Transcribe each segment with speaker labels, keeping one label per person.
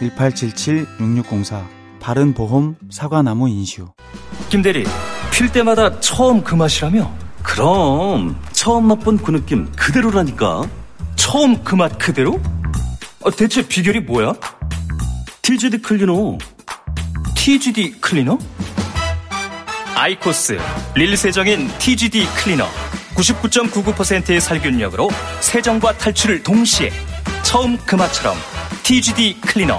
Speaker 1: 1877-6604 바른보험 사과나무 인슈
Speaker 2: 김대리, 필 때마다 처음 그 맛이라며? 그럼 처음 맛본 그 느낌 그대로라니까. 처음 그 맛 그대로? 어, 대체 비결이 뭐야? TGD 클리너. TGD 클리너? 아이코스 릴 세정인 TGD 클리너. 99.99%의 살균력으로 세정과 탈출을 동시에 처음 그 맛처럼 TGD 클리너.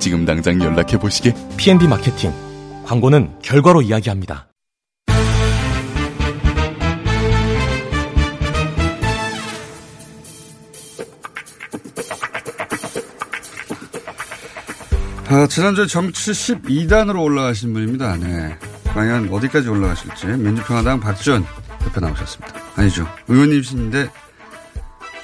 Speaker 3: 지금 당장 연락해 보시게.
Speaker 4: PNB 마케팅. 광고는 결과로 이야기합니다.
Speaker 5: 아, 지난주에 정치 12단으로 올라가신 분입니다. 네. 과연 어디까지 올라가실지. 민주평화당 박지원 대표 나오셨습니다. 아니죠. 의원님이신데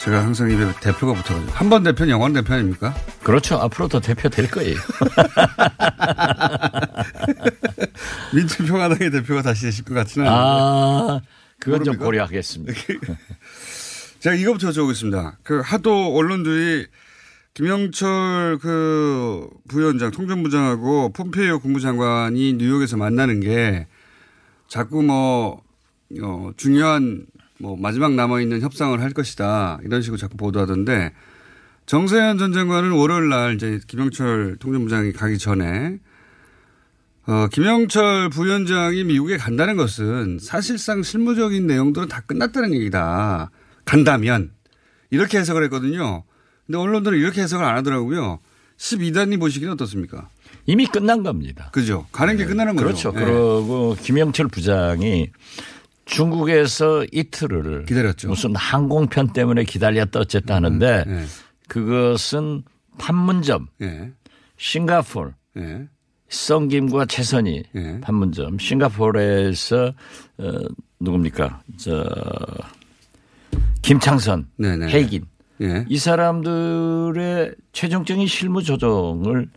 Speaker 5: 제가 항상 입에 대표가 붙어가지고. 한 번 대표는 영원 대표 아닙니까?
Speaker 6: 그렇죠. 앞으로도 대표 될 거예요.
Speaker 5: 민주평화당의 대표가 다시 되실 것 같지는.
Speaker 6: 아, 그건 좀
Speaker 5: 모릅니까?
Speaker 6: 고려하겠습니다.
Speaker 5: 제가 이거부터 여쭤보겠습니다. 그 하도 언론들이 김영철 그 부위원장, 통전부장하고 폼페이오 국무장관이 뉴욕에서 만나는 게 자꾸 뭐, 어, 중요한 뭐 마지막 남아있는 협상을 할 것이다. 이런 식으로 자꾸 보도하던데 정세현 전 장관은 월요일 날 이제 김영철 통전부장이 가기 전에 어, 김영철 부위원장이 미국에 간다는 것은 사실상 실무적인 내용들은 다 끝났다는 얘기다. 간다면. 이렇게 해석을 했거든요. 근데 언론들은 이렇게 해석을 안 하더라고요. 12단이 보시기는 어떻습니까?
Speaker 6: 이미 끝난 겁니다.
Speaker 5: 그죠. 가는 게 끝나는 거죠.
Speaker 6: 그렇죠.
Speaker 5: 네.
Speaker 6: 그리고 김영철 부장이 중국에서 이틀을
Speaker 5: 기다렸죠.
Speaker 6: 무슨 항공편 때문에 기다렸다 어쨌다 하는데
Speaker 5: 네.
Speaker 6: 그것은 판문점,
Speaker 5: 예.
Speaker 6: 싱가포르,
Speaker 5: 예.
Speaker 6: 썬김과 최선희
Speaker 5: 예.
Speaker 6: 판문점, 싱가포르에서 어, 누굽니까? 저 김창선,
Speaker 5: 네네.
Speaker 6: 해긴
Speaker 5: 예.
Speaker 6: 이 사람들의 최종적인 실무 조정을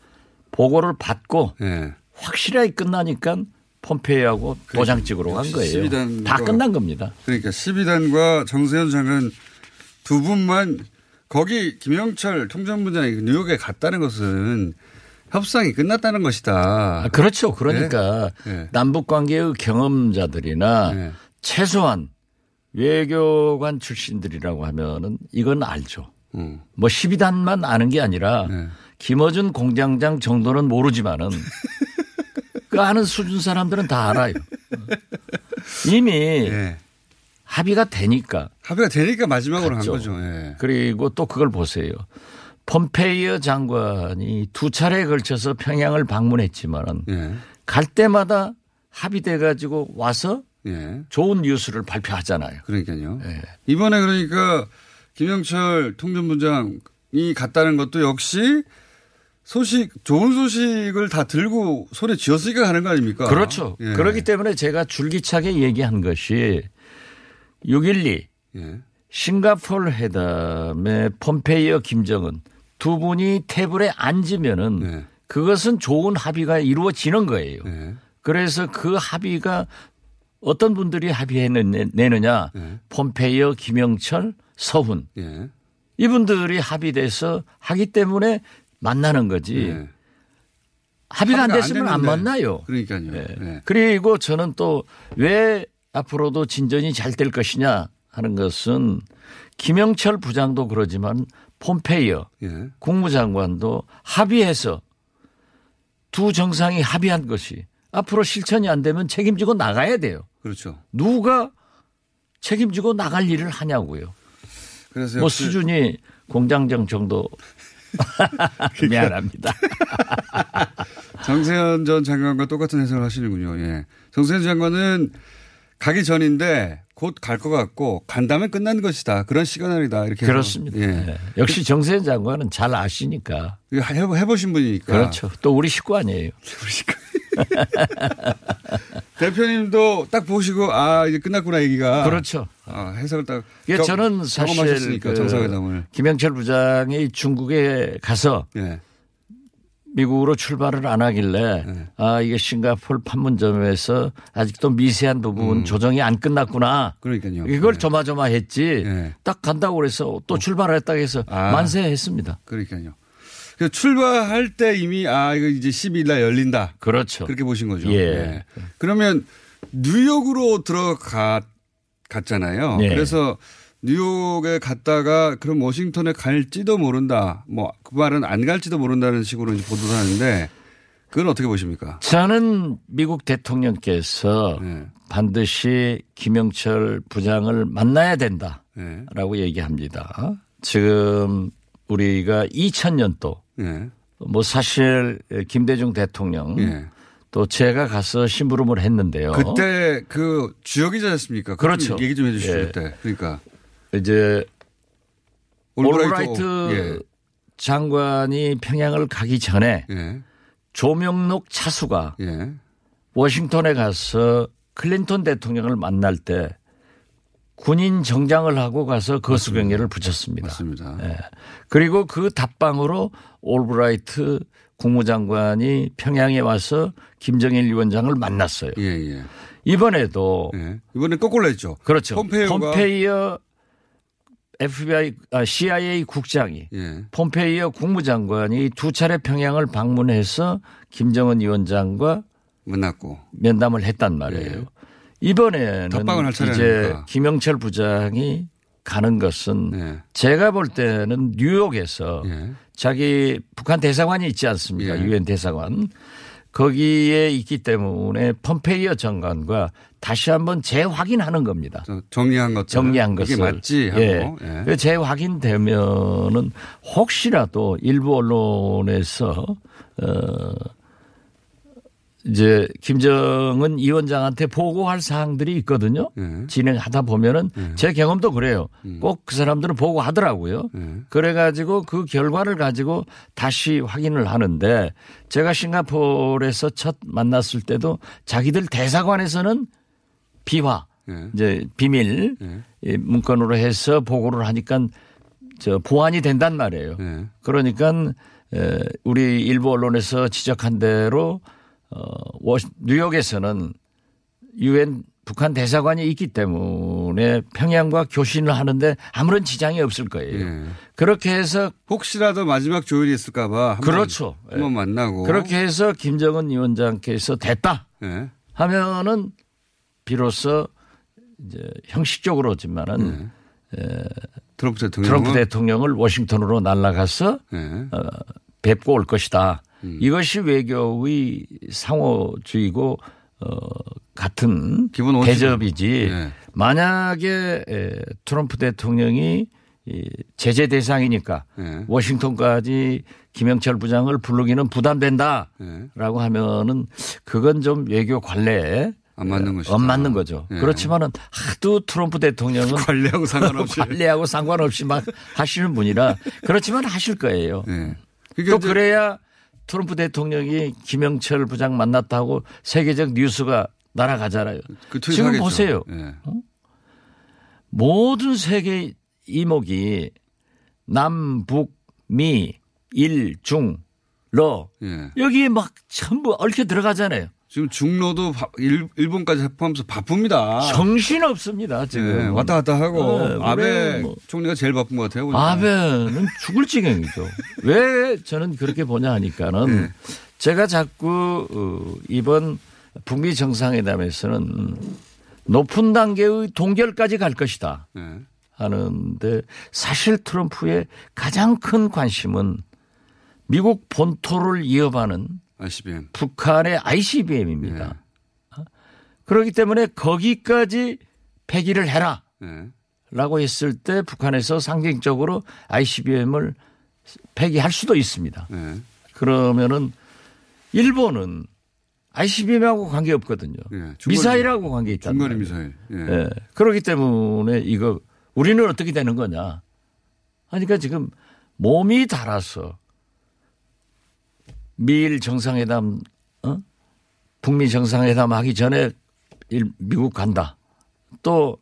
Speaker 6: 보고를 받고
Speaker 5: 예.
Speaker 6: 확실하게 끝나니까 폼페이하고 도장 찍으러 간 거예요.
Speaker 5: 12단
Speaker 6: 다
Speaker 5: 과-
Speaker 6: 끝난 겁니다.
Speaker 5: 그러니까 12단과 정세현 장관 두 분만 거기 김영철 통전부장이 뉴욕에 갔다는 것은 협상이 끝났다는 것이다.
Speaker 6: 아, 그렇죠. 그러니까
Speaker 5: 네.
Speaker 6: 남북 관계의 경험자들이나
Speaker 5: 네.
Speaker 6: 최소한 외교관 출신들이라고 하면은 이건 알죠.
Speaker 5: 음.
Speaker 6: 뭐 12단만 아는 게 아니라
Speaker 5: 네.
Speaker 6: 김어준 공장장 정도는 모르지만은 그 아는 수준 사람들은 다 알아요. 이미
Speaker 5: 예.
Speaker 6: 합의가 되니까
Speaker 5: 합의가 되니까 마지막으로
Speaker 6: 갔죠.
Speaker 5: 한 거죠. 예.
Speaker 6: 그리고 또 그걸 보세요. 폼페이어 장관이 두 차례에 걸쳐서 평양을 방문했지만은
Speaker 5: 예.
Speaker 6: 갈 때마다 합의돼 가지고 와서
Speaker 5: 예.
Speaker 6: 좋은 뉴스를 발표하잖아요.
Speaker 5: 그러니까요.
Speaker 6: 예.
Speaker 5: 이번에 그러니까 김영철 통전부장이 갔다는 것도 역시 소식, 좋은 소식을 다 들고 손에 쥐었으니까 가는 거 아닙니까?
Speaker 6: 그렇죠.
Speaker 5: 예.
Speaker 6: 그렇기 때문에 제가 줄기차게 얘기한 것이 6.12
Speaker 5: 예.
Speaker 6: 싱가포르 회담의 폼페이어 김정은 두 분이 테이블에 앉으면은
Speaker 5: 네.
Speaker 6: 그것은 좋은 합의가 이루어지는 거예요.
Speaker 5: 예.
Speaker 6: 그래서 그 합의가 어떤 분들이 합의해내느냐.
Speaker 5: 예.
Speaker 6: 폼페이어, 김영철, 서훈.
Speaker 5: 예.
Speaker 6: 이분들이 합의돼서 하기 때문에 만나는 거지.
Speaker 5: 예.
Speaker 6: 합의가
Speaker 5: 안안
Speaker 6: 됐으면 안
Speaker 5: 됐는데.
Speaker 6: 만나요.
Speaker 5: 그러니까요.
Speaker 6: 예.
Speaker 5: 예.
Speaker 6: 그리고 저는 또 왜 앞으로도 진전이 잘 될 것이냐 하는 것은 김영철 부장도 그러지만 폼페이어
Speaker 5: 예.
Speaker 6: 국무장관도 합의해서 두 정상이 합의한 것이 앞으로 실천이 안 되면 책임지고 나가야 돼요.
Speaker 5: 그렇죠.
Speaker 6: 누가 책임지고 나갈 일을 하냐고요.
Speaker 5: 그래서
Speaker 6: 뭐 수준이 공장장 정도 미안합니다.
Speaker 5: 정세현 전 장관과 똑같은 해석을 하시는군요. 예. 정세현 장관은 가기 전인데 곧 갈 것 같고 간다면 끝난 것이다. 그런 시그널이다. 이렇게.
Speaker 6: 그렇습니다.
Speaker 5: 예.
Speaker 6: 네. 역시 정세현 장관은 잘 아시니까.
Speaker 5: 해- 해보신 분이니까.
Speaker 6: 그렇죠. 또 우리 식구 아니에요.
Speaker 5: 대표님도 딱 보시고 아 이제 끝났구나 얘기가.
Speaker 6: 그렇죠.
Speaker 5: 아, 해석을 딱.
Speaker 6: 이게
Speaker 5: 경-
Speaker 6: 저는 사실
Speaker 5: 경험하셨으니까
Speaker 6: 그
Speaker 5: 정상회담을.
Speaker 6: 김영철 부장이 중국에 가서
Speaker 5: 예.
Speaker 6: 미국으로 출발을 안 하길래
Speaker 5: 네.
Speaker 6: 아 이게 싱가폴 판문점에서 아직도 미세한 부분 조정이 안 끝났구나.
Speaker 5: 음. 그러니까요.
Speaker 6: 이걸
Speaker 5: 네.
Speaker 6: 조마조마했지.
Speaker 5: 네.
Speaker 6: 딱 간다고 그래서 또 출발했다고 해서
Speaker 5: 아.
Speaker 6: 만세했습니다.
Speaker 5: 그러니까요. 그 출발할 때 이미 아 이거 이제 12일 날 열린다.
Speaker 6: 그렇죠.
Speaker 5: 그렇게 보신 거죠.
Speaker 6: 예.
Speaker 5: 네. 그러면 뉴욕으로 들어가 갔잖아요.
Speaker 6: 네.
Speaker 5: 그래서 뉴욕에 갔다가 그럼 워싱턴에 갈지도 모른다. 뭐 그 말은 안 갈지도 모른다는 식으로 이제 보도를 하는데 그건 어떻게 보십니까?
Speaker 6: 저는 미국 대통령께서
Speaker 5: 네.
Speaker 6: 반드시 김영철 부장을 만나야 된다라고
Speaker 5: 네.
Speaker 6: 얘기합니다. 지금 우리가 2000년도
Speaker 5: 네.
Speaker 6: 뭐 사실 김대중 대통령
Speaker 5: 예.
Speaker 6: 또 제가 가서 심부름을 했는데요.
Speaker 5: 그때 그 주역이지 않습니까?
Speaker 6: 그렇죠.
Speaker 5: 얘기 좀 해주시죠.
Speaker 6: 예.
Speaker 5: 그때. 그러니까
Speaker 6: 이제
Speaker 5: 올브라이트.
Speaker 6: 올브라이트 장관이 평양을 가기 전에
Speaker 5: 예.
Speaker 6: 조명록 차수가
Speaker 5: 예.
Speaker 6: 워싱턴에 가서 클린턴 대통령을 만날 때 군인 정장을 하고 가서 거수경례를 붙였습니다.
Speaker 5: 맞습니다.
Speaker 6: 예. 그리고 그 답방으로 올브라이트 국무장관이 평양에 와서 김정일 위원장을 만났어요.
Speaker 5: 예, 예.
Speaker 6: 이번에도
Speaker 5: 예. 이번에 거꾸로 했죠.
Speaker 6: 그렇죠.
Speaker 5: 폼페이오가
Speaker 6: 폼페이어 FBI, 아, CIA 국장이
Speaker 5: 예.
Speaker 6: 폼페이어 국무장관이 두 차례 평양을 방문해서 김정은 위원장과
Speaker 5: 만났고.
Speaker 6: 면담을 했단 말이에요. 이번에는 이제. 김영철 부장이 가는 것은
Speaker 5: 예.
Speaker 6: 제가 볼 때는 뉴욕에서
Speaker 5: 예.
Speaker 6: 자기 북한 대사관이 있지 않습니까?
Speaker 5: 예.
Speaker 6: 유엔 대사관. 거기에 있기 때문에 펌페이어 장관과 다시 한번 재확인하는 겁니다.
Speaker 5: 저 정리한 것
Speaker 6: 정리한 것을.
Speaker 5: 이게 맞지 하고.
Speaker 6: 예.
Speaker 5: 예.
Speaker 6: 그 재확인되면은 혹시라도 일부 언론에서 어 이제 김정은 위원장한테 보고할 사항들이 있거든요.
Speaker 5: 예.
Speaker 6: 진행하다 보면은
Speaker 5: 예.
Speaker 6: 제 경험도 그래요.
Speaker 5: 음.
Speaker 6: 꼭그 사람들은 보고하더라고요.
Speaker 5: 예.
Speaker 6: 그래가지고 그 결과를 가지고 다시 확인을 하는데 제가 싱가포르에서 첫 만났을 때도 자기들 대사관에서는 비화
Speaker 5: 예.
Speaker 6: 이제 비밀 문건으로 해서 보고를 하니까 저 보완이 된단 말이에요.
Speaker 5: 예.
Speaker 6: 그러니까 에, 우리 일부 언론에서 지적한 대로 어, 워- 뉴욕에서는 유엔 북한 대사관이 있기 때문에 평양과 교신을 하는데 아무런 지장이 없을 거예요.
Speaker 5: 예.
Speaker 6: 그렇게 해서
Speaker 5: 혹시라도 마지막 조율이 있을까봐 한번
Speaker 6: 그렇죠.
Speaker 5: 한번 만나고
Speaker 6: 그렇게 해서 김정은 위원장께서 됐다
Speaker 5: 예.
Speaker 6: 하면은 비로소 이제 형식적으로지만은
Speaker 5: 트럼프 대통령
Speaker 6: 트럼프 대통령을 워싱턴으로 날아가서
Speaker 5: 예.
Speaker 6: 어, 뵙고 올 것이다.
Speaker 5: 음.
Speaker 6: 이것이 외교의 상호주의고 어, 같은
Speaker 5: 기본.
Speaker 6: 대접이지.
Speaker 5: 예.
Speaker 6: 만약에 에, 트럼프 대통령이 이 제재 대상이니까
Speaker 5: 예.
Speaker 6: 워싱턴까지 김영철 부장을 부르기는 부담된다라고
Speaker 5: 예.
Speaker 6: 하면은 그건 좀 외교 관례에
Speaker 5: 안 맞는 것이다.
Speaker 6: 안 맞는 거죠.
Speaker 5: 예.
Speaker 6: 그렇지만은 하도 트럼프 대통령은
Speaker 5: 관리하고 상관없이
Speaker 6: 관례하고 상관없이 막 하시는 분이라 그렇지만 하실 거예요.
Speaker 5: 예.
Speaker 6: 또
Speaker 5: 그러니까 이제
Speaker 6: 그래야 트럼프 대통령이 김영철 부장 만났다고 세계적 뉴스가 날아가잖아요.
Speaker 5: 그
Speaker 6: 지금
Speaker 5: 투입하겠죠.
Speaker 6: 보세요.
Speaker 5: 예.
Speaker 6: 모든 세계 이목이 남, 북, 미, 일, 중 러
Speaker 5: 예.
Speaker 6: 여기에 막 전부 얽혀 들어가잖아요.
Speaker 5: 지금 중로도 바- 일, 일본까지 포함해서 바쁩니다.
Speaker 6: 정신 없습니다 지금.
Speaker 5: 예, 왔다 갔다 하고
Speaker 6: 네,
Speaker 5: 아베
Speaker 6: 뭐.
Speaker 5: 총리가 제일 바쁜 것 같아요. 보니까.
Speaker 6: 아베는 죽을 지경이죠. 왜 저는 그렇게 보냐 하니까는
Speaker 5: 네.
Speaker 6: 제가 자꾸 어, 이번 북미 정상회담에서는 높은 단계의 동결까지 갈 것이다
Speaker 5: 예.
Speaker 6: 하는데 사실 트럼프의 가장 큰 관심은 미국 본토를 이어가는
Speaker 5: ICBM.
Speaker 6: 북한의 ICBM입니다. 그렇기 때문에 거기까지 폐기를 해라.
Speaker 5: 예.
Speaker 6: 라고 했을 때 북한에서 상징적으로 ICBM을 폐기할 수도 있습니다.
Speaker 5: 예.
Speaker 6: 그러면은 일본은 ICBM하고 관계 없거든요.
Speaker 5: 예. 중거리-
Speaker 6: 미사일하고 관계 있단
Speaker 5: 중거리. 미사일. 예.
Speaker 6: 예. 그렇기 때문에 이거 우리는 어떻게 되는 거냐. 그러니까 지금 몸이 달아서 미일 정상회담, 어? 북미 정상회담 하기 전에 일- 미국 간다. 또뭐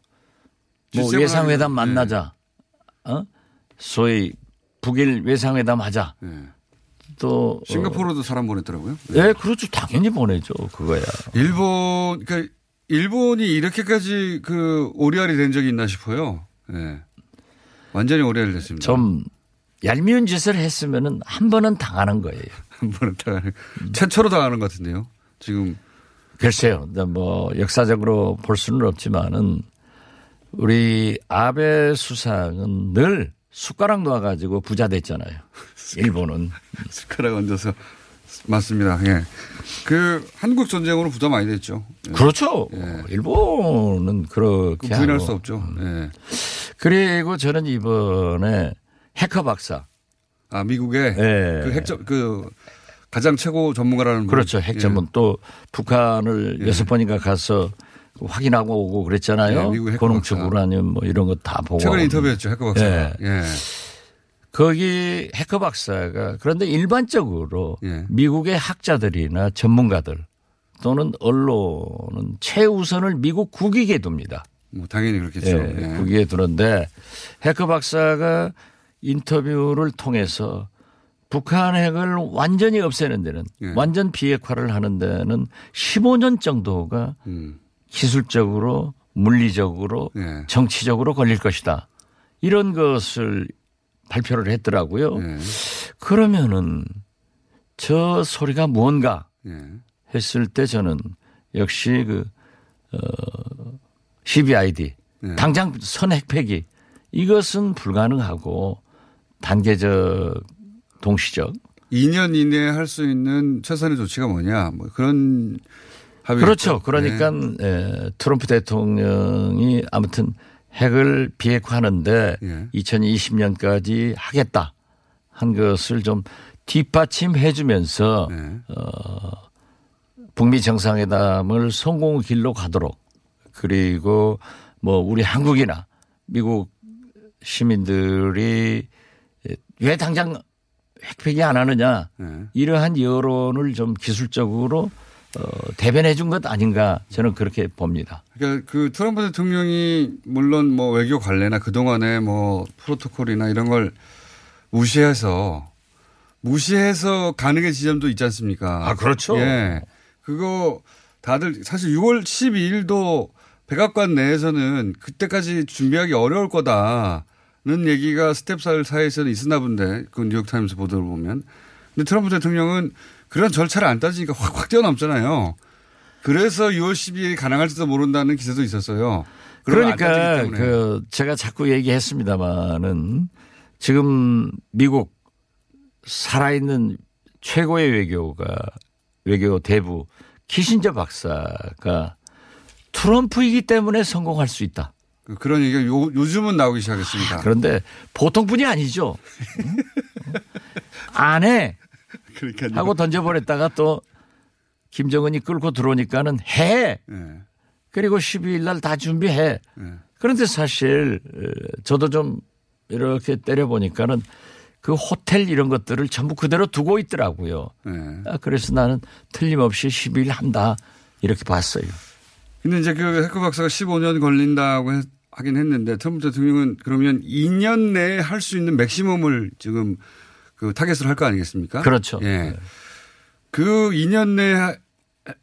Speaker 5: G7
Speaker 6: 외상회담 만나자. 어? 소위 북일 외상회담 하자.
Speaker 5: 예.
Speaker 6: 또 어,
Speaker 5: 싱가포르도 사람 보냈더라고요.
Speaker 6: 예, 그렇죠. 당연히 보내죠. 그거야.
Speaker 5: 일본, 그러니까 일본이 이렇게까지 그 오리알이 된 적이 있나 싶어요. 예. 완전히 오리알이 됐습니다.
Speaker 6: 좀 얄미운 짓을 했으면은 한 번은 당하는 거예요.
Speaker 5: 한 번은 당하는, 최초로 당하는 것 같은데요. 지금.
Speaker 6: 글쎄요. 뭐 역사적으로 볼 수는 없지만은 우리 아베 수상은 늘 숟가락 놓아가지고 부자 됐잖아요. 일본은.
Speaker 5: 숟가락 얹어서. 맞습니다. 예. 그 한국 전쟁으로 부담 많이 됐죠. 예.
Speaker 6: 그렇죠.
Speaker 5: 예.
Speaker 6: 일본은 그렇게
Speaker 5: 그 부인할
Speaker 6: 하고.
Speaker 5: 수 없죠. 예.
Speaker 6: 그리고 저는 이번에 해커 박사.
Speaker 5: 아, 미국의
Speaker 6: 예.
Speaker 5: 그 핵점, 그 가장 최고 전문가라는 분.
Speaker 6: 그렇죠. 핵 전문 또 북한을
Speaker 5: 예.
Speaker 6: 여섯 번인가 가서 확인하고 오고 그랬잖아요.
Speaker 5: 예,
Speaker 6: 고농축
Speaker 5: 박사.
Speaker 6: 우라늄 뭐 이런 거 다 보고.
Speaker 5: 최근에 인터뷰했죠. 해커 박사가.
Speaker 6: 예.
Speaker 5: 예.
Speaker 6: 거기 해커 박사가 그런데 일반적으로
Speaker 5: 예.
Speaker 6: 미국의 학자들이나 전문가들 또는 언론은 최우선을 미국 국익에 둡니다.
Speaker 5: 뭐 당연히 그렇겠죠.
Speaker 6: 예,
Speaker 5: 예.
Speaker 6: 국익에 두는데 해커 박사가 인터뷰를 통해서 북한 핵을 완전히 없애는 데는
Speaker 5: 예.
Speaker 6: 완전 비핵화를 하는 데는 15년 정도가
Speaker 5: 음.
Speaker 6: 기술적으로 물리적으로
Speaker 5: 예.
Speaker 6: 정치적으로 걸릴 것이다. 이런 것을 발표를 했더라고요.
Speaker 5: 예.
Speaker 6: 그러면은 저 소리가 무언가
Speaker 5: 예.
Speaker 6: 했을 때 저는 역시 그, 어, CBID
Speaker 5: 예.
Speaker 6: 당장 선핵 폐기 이것은 불가능하고 단계적 동시적
Speaker 5: 2년 이내에 할 수 있는 최선의 조치가 뭐냐. 뭐 그런 합의.
Speaker 6: 그렇죠. 그러니까 에, 트럼프 대통령이 아무튼 핵을 비핵화하는데
Speaker 5: 예.
Speaker 6: 2020년까지 하겠다 한 것을 좀 뒷받침해 주면서
Speaker 5: 네.
Speaker 6: 어, 북미 정상회담을 성공의 길로 가도록 그리고 뭐 우리 한국이나 미국 시민들이 왜 당장 핵폐기 안 하느냐
Speaker 5: 예.
Speaker 6: 이러한 여론을 좀 기술적으로 어, 대변해 준 것 아닌가 저는 그렇게 봅니다.
Speaker 5: 그러니까 그 트럼프 대통령이 물론 뭐 외교 관례나 그동안의 뭐 프로토콜이나 이런 걸 무시해서 무시해서 가능의 지점도 있지 않습니까?
Speaker 6: 아, 그렇죠.
Speaker 5: 예. 그거 다들 사실 6월 12일도 백악관 내에서는 그때까지 준비하기 어려울 거다 는 얘기가 스텝살 사이에서는 있었나 본데 그 뉴욕타임스 보도를 보면. 근데 트럼프 대통령은 그런 절차를 안 따지니까 확, 확 뛰어넘잖아요. 그래서 6월 12일이 가능할지도 모른다는 기사도 있었어요.
Speaker 6: 그러니까. 그 제가 자꾸 얘기했습니다마는 지금 미국 살아있는 최고의 외교가 외교 대부 키신저 박사가 트럼프이기 때문에 성공할 수 있다.
Speaker 5: 그런 얘기가 요, 요즘은 나오기 시작했습니다.
Speaker 6: 그런데 보통 분이 아니죠. 응? 안 해.
Speaker 5: 그러니까
Speaker 6: 하고 던져버렸다가 또 김정은이 끌고 들어오니까는 해.
Speaker 5: 예.
Speaker 6: 그리고 12일 날 다 준비해.
Speaker 5: 예.
Speaker 6: 그런데 사실 어, 저도 좀 이렇게 때려보니까는 그 호텔 이런 것들을 전부 그대로 두고 있더라고요.
Speaker 5: 예.
Speaker 6: 아, 그래서 나는 틀림없이 12일 한다 이렇게 봤어요.
Speaker 5: 근데 이제 그 해커 박사가 15년 걸린다고 했- 하긴 했는데 트럼프 대통령은 그러면 2년 내에 할 수 있는 맥시멈을 지금 그 타겟을 할거 아니겠습니까?
Speaker 6: 그렇죠.
Speaker 5: 예. 그 2년 내에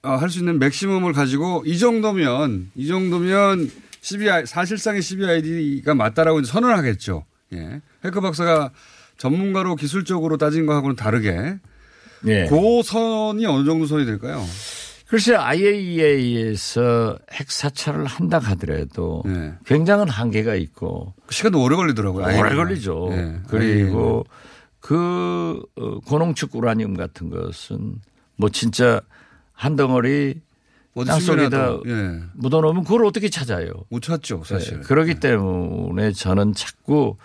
Speaker 5: 할 수 있는 맥시멈을 가지고 이 정도면 이 정도면 CBI 사실상의 CBID가 맞다라고 선언을 하겠죠. 예. 해커 박사가 전문가로 기술적으로 따진 거하고는 다르게
Speaker 6: 예.
Speaker 5: 그 선이 어느 정도 선이 될까요?
Speaker 6: 글쎄 IAEA에서 핵 사찰을 한다 하더라도
Speaker 5: 예.
Speaker 6: 굉장한 한계가 있고
Speaker 5: 시간도 오래 걸리더라고요.
Speaker 6: 오래
Speaker 5: IAEA 가.
Speaker 6: 걸리죠.
Speaker 5: 예.
Speaker 6: 그리고 그 어, 고농축 우라늄 같은 것은 뭐 진짜 한 덩어리
Speaker 5: 어디
Speaker 6: 땅 속에다
Speaker 5: 숨겨놔도, 예.
Speaker 6: 묻어놓으면 그걸 어떻게 찾아요?
Speaker 5: 못 찾죠, 사실.
Speaker 6: 네, 그렇기 때문에 저는 자꾸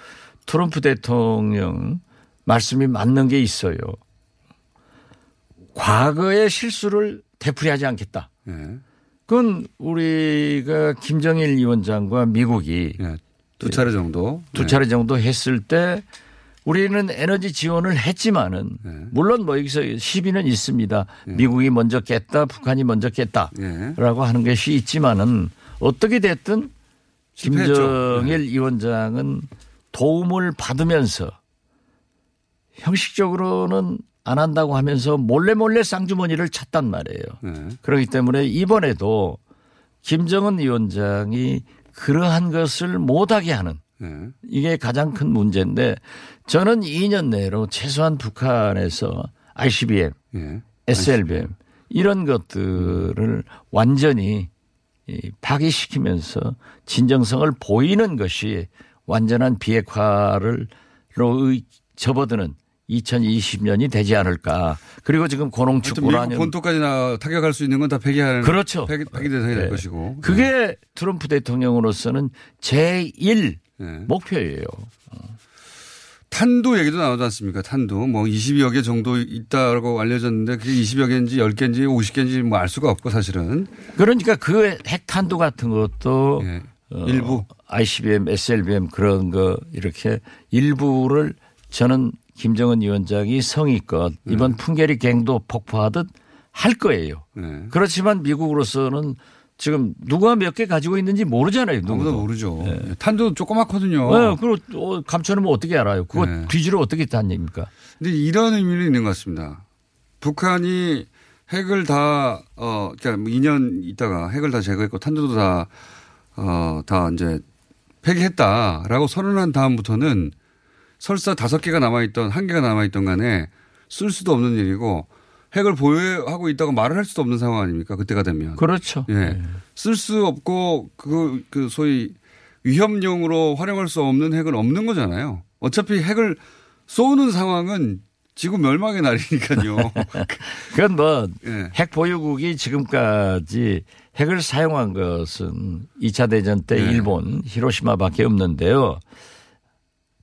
Speaker 6: 트럼프 대통령 말씀이 맞는 게 있어요. 과거의 실수를 되풀이하지 않겠다.
Speaker 5: 예.
Speaker 6: 그건 우리가 김정일 위원장과 미국이
Speaker 5: 예. 두 차례 정도.
Speaker 6: 두 차례 정도 했을 때 우리는 에너지 지원을 했지만은
Speaker 5: 네.
Speaker 6: 물론 뭐 여기서 시비는 있습니다. 미국이 먼저 깼다, 북한이 먼저 깼다라고
Speaker 5: 예.
Speaker 6: 하는 것이 있지만은 어떻게 됐든. 김정일 위원장은 도움을 받으면서 형식적으로는 안 한다고 하면서 몰래 몰래 쌍주머니를 찾단 말이에요.
Speaker 5: 예.
Speaker 6: 그렇기 때문에 이번에도 김정은 위원장이 그러한 것을 못하게 하는
Speaker 5: 예.
Speaker 6: 이게 가장 큰 문제인데 저는 2년 내로 최소한 북한에서 ICBM,
Speaker 5: 예.
Speaker 6: SLBM 이런 것들을 완전히 이 파기시키면서 진정성을 보이는 것이 완전한 비핵화를 로 접어드는 2020년이 되지 않을까. 그리고 지금 고농축
Speaker 5: 하여튼 미국
Speaker 6: 우라늄
Speaker 5: 본토까지 나 타격할 수 있는 건 다 폐기하는.
Speaker 6: 그렇죠.
Speaker 5: 폐기, 폐기 대상이 될
Speaker 6: 네.
Speaker 5: 것이고.
Speaker 6: 그게 트럼프 대통령으로서는 제1
Speaker 5: 예.
Speaker 6: 목표예요.
Speaker 5: 탄도 얘기도 나오지 않습니까? 탄도. 뭐 20여 개 정도 있다고 알려졌는데 그게 20여 개인지 10개인지 50개인지 뭐 알 수가 없고 사실은.
Speaker 6: 그러니까 그 핵탄두 같은 것도
Speaker 5: 예.
Speaker 6: 어,
Speaker 5: 일부.
Speaker 6: ICBM, SLBM 그런 거 이렇게 일부를 저는 김정은 위원장이 성의껏
Speaker 5: 네.
Speaker 6: 이번 풍계리 갱도 폭파하듯 할 거예요.
Speaker 5: 예.
Speaker 6: 그렇지만 미국으로서는 지금 누가 몇 개 가지고 있는지 모르잖아요. 누구도.
Speaker 5: 모르죠. 예. 탄도 조그맣거든요.
Speaker 6: 네, 어, 감춰놓으면 어떻게 알아요? 그거
Speaker 5: 네.
Speaker 6: 뒤지를 어떻게 다닙니까?
Speaker 5: 근데 이런 의미는 있는 것 같습니다. 북한이 핵을 다, 어, 그러니까 뭐 2년 있다가 핵을 다 제거했고 탄도도 다, 어, 다 이제 폐기했다라고 선언한 다음부터는 설사 다섯 개가 남아있던 한 개가 남아있던 간에 쓸 수도 없는 일이고 핵을 보유하고 있다고 말을 할 수도 없는 상황 아닙니까? 그때가 되면.
Speaker 6: 그렇죠.
Speaker 5: 예. 쓸수 없고 그, 그 소위 위협용으로 활용할 수 없는 핵은 없는 거잖아요. 어차피 핵을 쏘는 상황은 지구 멸망의 날이니까요.
Speaker 6: 그건 뭐
Speaker 5: 예.
Speaker 6: 핵 보유국이 지금까지 핵을 사용한 것은 2차 대전 때
Speaker 5: 네.
Speaker 6: 일본 히로시마 밖에 없는데요.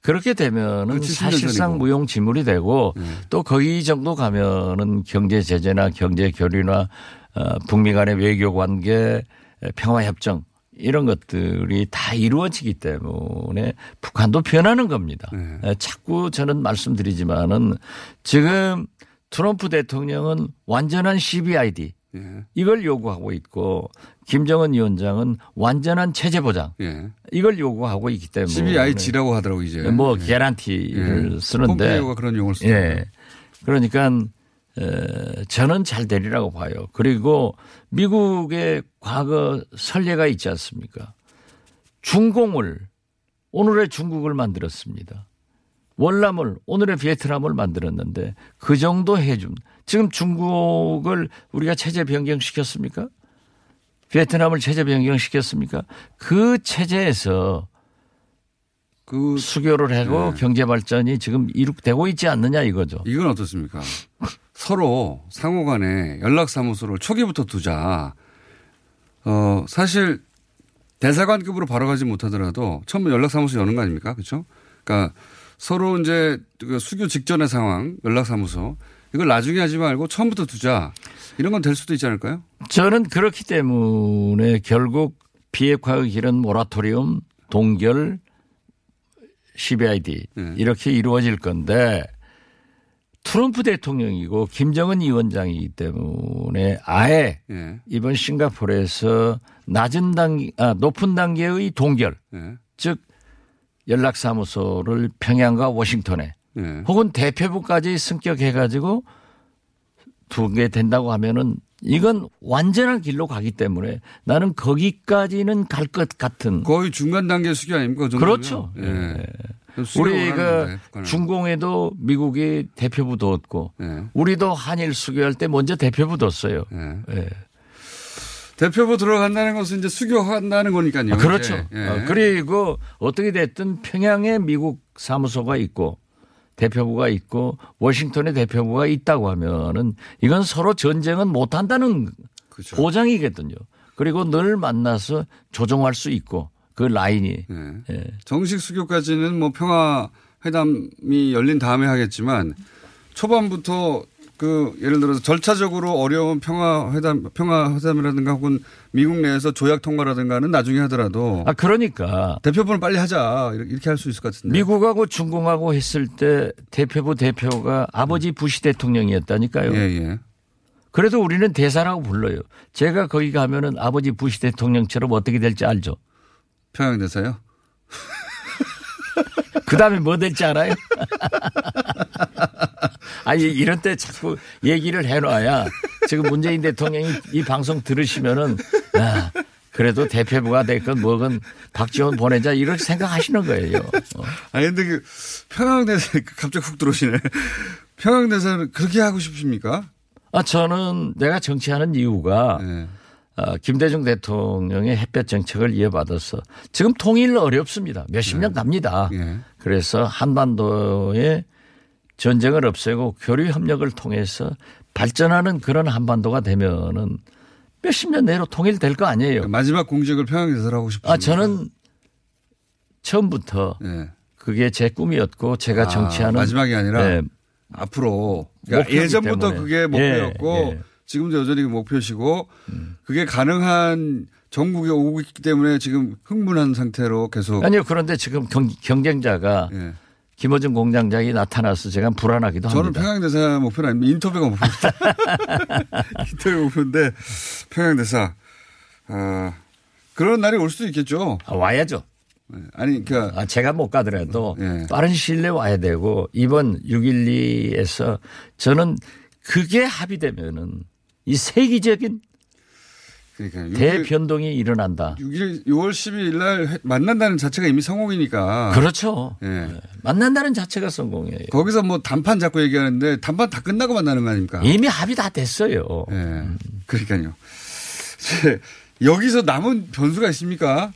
Speaker 6: 그렇게 되면은
Speaker 5: 그렇지, 10년
Speaker 6: 사실상. 무용지물이 되고
Speaker 5: 네.
Speaker 6: 또 거기 정도 가면은 경제 제재나 경제 교류나 어, 북미 간의 외교 관계 평화 협정 이런 것들이 다 이루어지기 때문에 북한도 변하는 겁니다.
Speaker 5: 네.
Speaker 6: 에, 자꾸 저는 말씀드리지만은 지금 트럼프 대통령은 완전한 CBID
Speaker 5: 예.
Speaker 6: 이걸 요구하고 있고 김정은 위원장은 완전한 체제 보장
Speaker 5: 예.
Speaker 6: 이걸 요구하고 있기 때문에
Speaker 5: CBIG라고 하더라고 이제.
Speaker 6: 뭐
Speaker 5: 예.
Speaker 6: 개란티를
Speaker 5: 예.
Speaker 6: 쓰는데
Speaker 5: 폼페이오가 그런 용어를 쓰죠.
Speaker 6: 예. 그러니까 에, 저는 잘 되리라고 봐요. 그리고 미국의 과거 선례가 있지 않습니까? 중공을 오늘의 중국을 만들었습니다. 월남을 오늘의 베트남을 만들었는데 그 정도 해준 지금 중국을 우리가 체제 변경시켰습니까? 베트남을 체제 변경시켰습니까? 그 체제에서
Speaker 5: 그
Speaker 6: 수교를 하고
Speaker 5: 네.
Speaker 6: 경제 발전이 지금 이룩되고 있지 않느냐 이거죠.
Speaker 5: 이건 어떻습니까? 서로 상호 간에 연락사무소를 초기부터 두자. 어, 사실 대사관급으로 바로 가지 못하더라도 처음 연락사무소 여는 거 아닙니까? 그렇죠? 그러니까 서로 이제 그 수교 직전의 상황, 연락사무소 이걸 나중에 하지 말고 처음부터 두자. 이런 건 될 수도 있지 않을까요?
Speaker 6: 저는 그렇기 때문에 결국 비핵화의 길은 모라토리움, 동결, CBID
Speaker 5: 네.
Speaker 6: 이렇게 이루어질 건데 트럼프 대통령이고 김정은 위원장이기 때문에 아예
Speaker 5: 예.
Speaker 6: 이번 싱가포르에서 낮은 단계, 아, 높은 단계의 동결,
Speaker 5: 예.
Speaker 6: 즉 연락사무소를 평양과 워싱턴에
Speaker 5: 예.
Speaker 6: 혹은 대표부까지 승격해가지고 두개 된다고 하면은 이건 완전한 길로 가기 때문에 나는 거기까지는 갈 것 같은.
Speaker 5: 거의 중간 단계 수기 아닙니까? 그?
Speaker 6: 그렇죠.
Speaker 5: 예. 수기가
Speaker 6: 우리가
Speaker 5: 원하는데, 북한은.
Speaker 6: 중공에도 미국이 대표부 뒀고
Speaker 5: 예.
Speaker 6: 우리도 한일 수교할 때 먼저 대표부 뒀어요.
Speaker 5: 예.
Speaker 6: 예.
Speaker 5: 대표부 들어간다는 것은 이제 수교한다는 거니까요.
Speaker 6: 아, 그렇죠.
Speaker 5: 예.
Speaker 6: 어, 그리고 어떻게 됐든 평양에 미국 사무소가 있고 대표부가 있고 워싱턴에 대표부가 있다고 하면은 이건 서로 전쟁은 못 한다는
Speaker 5: 그렇죠.
Speaker 6: 보장이거든요. 그리고 늘 만나서 조정할 수 있고 그 라인이
Speaker 5: 예.
Speaker 6: 예.
Speaker 5: 정식 수교까지는 뭐 평화 회담이 열린 다음에 하겠지만 초반부터 그 예를 들어서 절차적으로 어려운 평화 회담 평화 회담이라든가 혹은 미국 내에서 조약 통과라든가는 나중에 하더라도
Speaker 6: 아 그러니까
Speaker 5: 대표부는 빨리 하자 이렇게- 할 수 있을 것 같은데.
Speaker 6: 미국하고 중공하고 했을 때 대표부 대표가 아버지 부시 대통령이었다니까요.
Speaker 5: 예, 예.
Speaker 6: 그래도 우리는 대사라고 불러요. 제가 거기 가면은 아버지 부시 대통령처럼 어떻게 될지 알죠.
Speaker 5: 평양 대사요?
Speaker 6: 그 다음에 뭐 될지 알아요? 아니, 이런 때 자꾸 얘기를 해놔야 지금 문재인 대통령이 이 방송 들으시면은, 야, 그래도 대표부가 됐건 뭐건 박지원 보내자 이렇게 생각하시는 거예요. 어.
Speaker 5: 아니 근데 그 평양 대사 갑자기 훅 들어오시네. 평양 대사를 그렇게 하고 싶습니까?
Speaker 6: 아, 저는 내가 정치하는 이유가
Speaker 5: 예.
Speaker 6: 어, 김대중 대통령의 햇볕 정책을 이어받아서 지금 통일 어렵습니다. 몇십 년 갑니다.
Speaker 5: 예.
Speaker 6: 그래서 한반도에 전쟁을 없애고 교류 협력을 통해서 발전하는 그런 한반도가 되면은 몇십 년 내로 통일될 거 아니에요.
Speaker 5: 마지막 공직을 평양 대사를 하고 싶습니다.
Speaker 6: 아, 저는 처음부터
Speaker 5: 예.
Speaker 6: 그게 제 꿈이었고 제가
Speaker 5: 아,
Speaker 6: 정치하는
Speaker 5: 마지막이 아니라
Speaker 6: 네,
Speaker 5: 앞으로 그러니까 예전부터
Speaker 6: 때문에.
Speaker 5: 그게 목표였고
Speaker 6: 예, 예.
Speaker 5: 지금도 여전히 그 목표시고 그게 가능한 전국에 오고 있기 때문에 지금 흥분한 상태로 계속
Speaker 6: 아니요 그런데 지금 경, 경쟁자가
Speaker 5: 예.
Speaker 6: 김어준 공장장이 나타나서 제가 불안하기도
Speaker 5: 저는
Speaker 6: 합니다.
Speaker 5: 평양대사 목표는 아닙니다. 인터뷰가 목표입니다. 인터뷰 목표인데 평양대사 아, 그런 날이 올 수도 있겠죠.
Speaker 6: 아, 와야죠.
Speaker 5: 예. 아니 그러니까
Speaker 6: 아, 제가 못 가더라도
Speaker 5: 예.
Speaker 6: 빠른 시일 내에 와야 되고 이번 6.12에서 저는 그게 합의되면은 이 세계적인
Speaker 5: 그러니까
Speaker 6: 대변동이 일어난다.
Speaker 5: 6일 6월 12일 날 회- 만난다는 자체가 이미 성공이니까.
Speaker 6: 그렇죠.
Speaker 5: 예.
Speaker 6: 만난다는 자체가 성공이에요.
Speaker 5: 거기서 뭐 단판 잡고 얘기하는데 단판 다 끝나고 만나는 거 아닙니까?
Speaker 6: 이미 합의 다 됐어요.
Speaker 5: 예. 그러니까요. 여기서 남은 변수가 있습니까?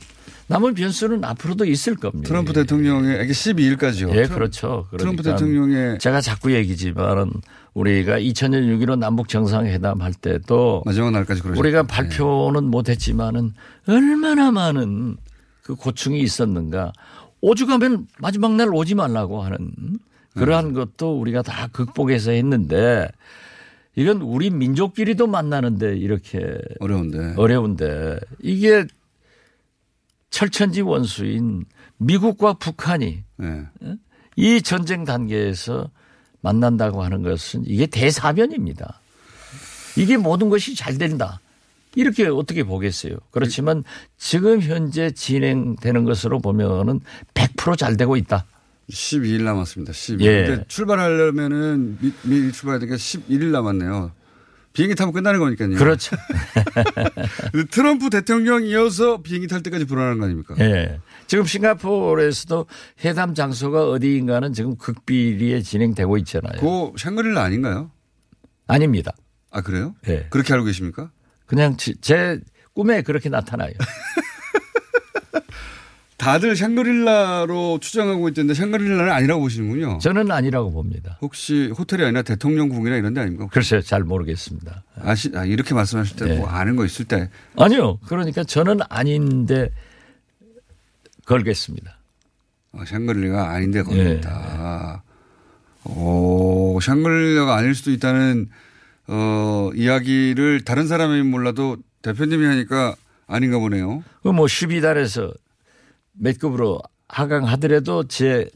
Speaker 6: 남은 변수는 앞으로도 있을 겁니다.
Speaker 5: 트럼프 대통령의 이게 12일까지요.
Speaker 6: 예, 그렇죠.
Speaker 5: 트럼프
Speaker 6: 그러니까
Speaker 5: 대통령의
Speaker 6: 제가 자꾸 얘기지만은 우리가 2000년 6.15 남북 정상회담 할 때도
Speaker 5: 마지막 날까지 그러죠.
Speaker 6: 우리가 발표는 못했지만은 얼마나 많은 그 고충이 있었는가. 오죽하면 마지막 날 오지 말라고 하는 그러한 것도 우리가 다 극복해서 했는데 이건 우리 민족끼리도 만나는데 이렇게
Speaker 5: 어려운데.
Speaker 6: 어려운데 이게 철천지 원수인 미국과 북한이
Speaker 5: 예.
Speaker 6: 이 전쟁 단계에서 만난다고 하는 것은 이게 대사변입니다. 이게 모든 것이 잘 된다. 이렇게 어떻게 보겠어요. 그렇지만 지금 현재 진행되는 것으로 보면은 100%잘 되고 있다.
Speaker 5: 12일 남았습니다. 12일.
Speaker 6: 예.
Speaker 5: 출발하려면은 미, 미리 출발해야 되니까 11일 남았네요. 비행기 타면 끝나는 거니까요.
Speaker 6: 그렇죠.
Speaker 5: 트럼프 대통령 이어서 비행기 탈 때까지 불안한 거 아닙니까?
Speaker 6: 예. 지금 싱가포르에서도 회담 장소가 어디인가는 지금 극비리에 진행되고 있잖아요.
Speaker 5: 그 샹그릴라 아닌가요?
Speaker 6: 아닙니다.
Speaker 5: 아 그래요?
Speaker 6: 예.
Speaker 5: 그렇게 알고 계십니까?
Speaker 6: 그냥 지- 제 꿈에 그렇게 나타나요.
Speaker 5: 다들 샹그릴라로 추정하고 있던데 샹그릴라는 아니라고 보시는군요.
Speaker 6: 저는 아니라고 봅니다.
Speaker 5: 혹시 호텔이 아니라 대통령궁이나 이런 데 아닙니까?
Speaker 6: 글쎄요, 잘 모르겠습니다.
Speaker 5: 아시, 아, 이렇게 말씀하실 때뭐
Speaker 6: 네.
Speaker 5: 아는 거 있을 때
Speaker 6: 아니요. 그러니까 저는 아닌데 걸겠습니다.
Speaker 5: 어, 샹그릴라가 아닌데
Speaker 6: 예.
Speaker 5: 걸렸다. 오, 샹그릴라가 아닐 수도 있다는 어, 이야기를 다른 사람이 몰라도 대표님이 하니까 아닌가 보네요.
Speaker 6: 그뭐 12달에서 몇 급으로 하강하더라도 제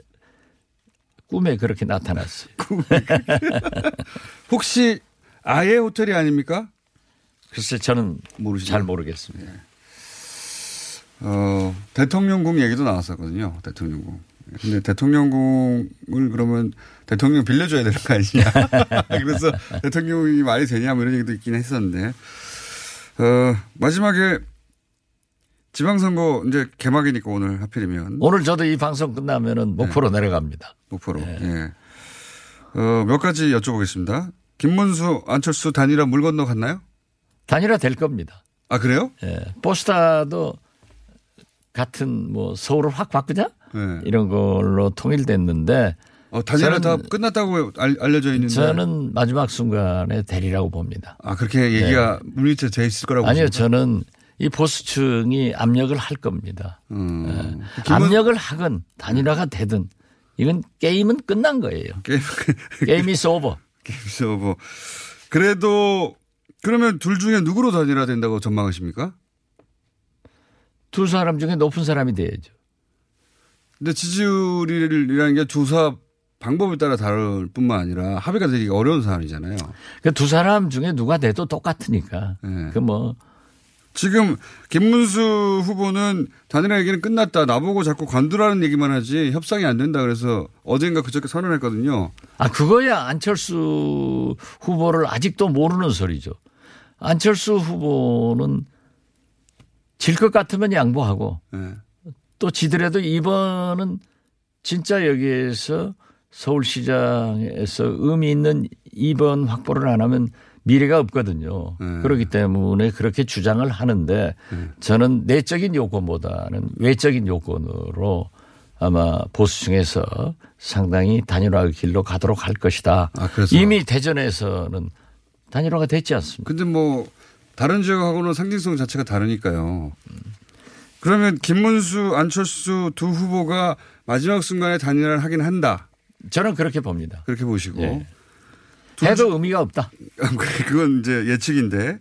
Speaker 6: 꿈에 그렇게 나타났어요.
Speaker 5: 혹시 아예 호텔이 아닙니까?
Speaker 6: 글쎄 저는
Speaker 5: 모르시죠?
Speaker 6: 잘 모르겠습니다.
Speaker 5: 어, 대통령궁 얘기도 나왔었거든요. 대통령궁. 근데 대통령궁을 그러면 대통령 빌려줘야 되는 거 아니냐. 그래서 대통령이 말이 되냐 뭐 이런 얘기도 있긴 했었는데. 어, 마지막에 지방선거 이제 개막이니까 오늘 하필이면.
Speaker 6: 오늘 저도 이 방송 끝나면은 목포로 내려갑니다.
Speaker 5: 목포로. 예. 어, 몇 가지 여쭤보겠습니다. 김문수, 안철수 단일화 물 건너 갔나요?
Speaker 6: 단일화 될 겁니다.
Speaker 5: 아, 그래요?
Speaker 6: 예. 포스타도 같은 뭐 서울을 확 바꾸자
Speaker 5: 네.
Speaker 6: 이런 걸로 통일됐는데
Speaker 5: 어, 단일화 다 끝났다고 알, 알려져 있는데.
Speaker 6: 저는 마지막 순간에 되리라고 봅니다.
Speaker 5: 아, 그렇게 얘기가 물밑에 돼 있을 거라고.
Speaker 6: 네. 아니요,
Speaker 5: 보십니까?
Speaker 6: 저는 이 보수층이 압력을 할 겁니다.
Speaker 5: 음.
Speaker 6: 예.
Speaker 5: 김문-
Speaker 6: 압력을 하건 단일화가 되든 이건 게임은 끝난 거예요.
Speaker 5: 게임,
Speaker 6: 게임이 오버.
Speaker 5: 그래서 뭐. 그래도 그러면 둘 중에 누구로 단일화 된다고 전망하십니까?
Speaker 6: 두 사람 중에 높은 사람이 돼야죠.
Speaker 5: 근데 지지율이라는 게 조사 방법에 따라 다를 뿐만 아니라 합의가 되기가 어려운 사안이잖아요.
Speaker 6: 그두 사람 중에 누가 돼도 똑같으니까.
Speaker 5: 네.
Speaker 6: 그 뭐
Speaker 5: 지금 김문수 후보는 단일화 얘기는 끝났다. 나보고 자꾸 관두라는 얘기만 하지 협상이 안 된다. 그래서 어젠가 그저께 선언했거든요.
Speaker 6: 아, 그거야 안철수 후보를 아직도 모르는 소리죠. 안철수 후보는 질 것 같으면 양보하고
Speaker 5: 예.
Speaker 6: 또 지더라도 이번은 진짜 여기에서 서울시장에서 의미 있는 2번 확보를 안 하면 미래가 없거든요.
Speaker 5: 네.
Speaker 6: 그렇기 때문에 그렇게 주장을 하는데 저는 내적인 요건보다는 외적인 요건으로 아마 보수층에서 상당히 단일화 길로 가도록 할 것이다.
Speaker 5: 아?
Speaker 6: 이미 대전에서는 단일화가 됐지 않습니까?
Speaker 5: 근데 뭐 다른 지역하고는 상징성 자체가 다르니까요. 그러면 김문수, 안철수 두 후보가 마지막 순간에 단일화를 하긴 한다.
Speaker 6: 저는 그렇게 봅니다.
Speaker 5: 그렇게 보시고.
Speaker 6: 예.
Speaker 5: 둘
Speaker 6: 해도 의미가 없다.
Speaker 5: 그건 이제 예측인데.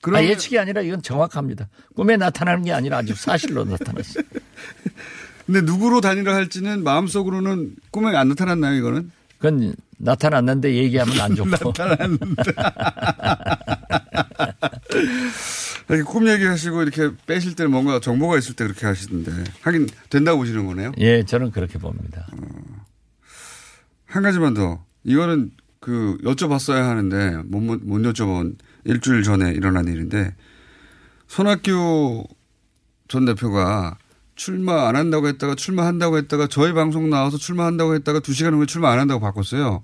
Speaker 5: 그러면
Speaker 6: 아, 예측이 아니라 이건 정확합니다. 꿈에 나타나는 게 아니라 아주 사실로 나타났어요.
Speaker 5: 근데 누구로 단일화 할지는 마음속으로는 꿈에 안 나타났나요, 이거는?
Speaker 6: 그건 나타났는데 얘기하면 안 좋고.
Speaker 5: 이렇게 꿈 얘기하시고 이렇게 빼실 때는 뭔가 정보가 있을 때 그렇게 하시던데. 하긴 된다고 보시는 거네요.
Speaker 6: 예, 저는 그렇게 봅니다.
Speaker 5: 한 가지만 더. 이거는 그 여쭤봤어야 하는데 못, 못못 여쭤본 일주일 전에 일어난 일인데 손학규 전 대표가 출마 안 한다고 했다가 출마한다고 했다가 저희 방송 나와서 출마한다고 했다가 두 시간 후에 출마 안 한다고 바꿨어요.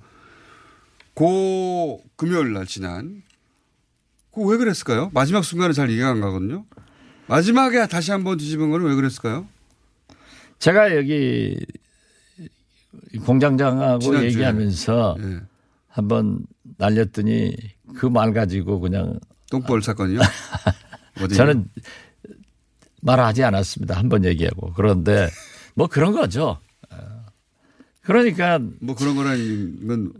Speaker 5: 고 금요일 날 지난. 그 왜 그랬을까요? 마지막 순간에 잘 이해가 안 가거든요. 마지막에 다시 한번 뒤집은 거는 왜 그랬을까요?
Speaker 6: 제가 여기 공장장하고
Speaker 5: 지난주에.
Speaker 6: 얘기하면서
Speaker 5: 예.
Speaker 6: 한번 날렸더니 그 말 가지고 그냥
Speaker 5: 똥벌 사건이요?
Speaker 6: 저는 말하지 않았습니다. 한 번 얘기하고. 그런데 뭐 그런 거죠. 어. 그러니까
Speaker 5: 뭐 그런 거라는 건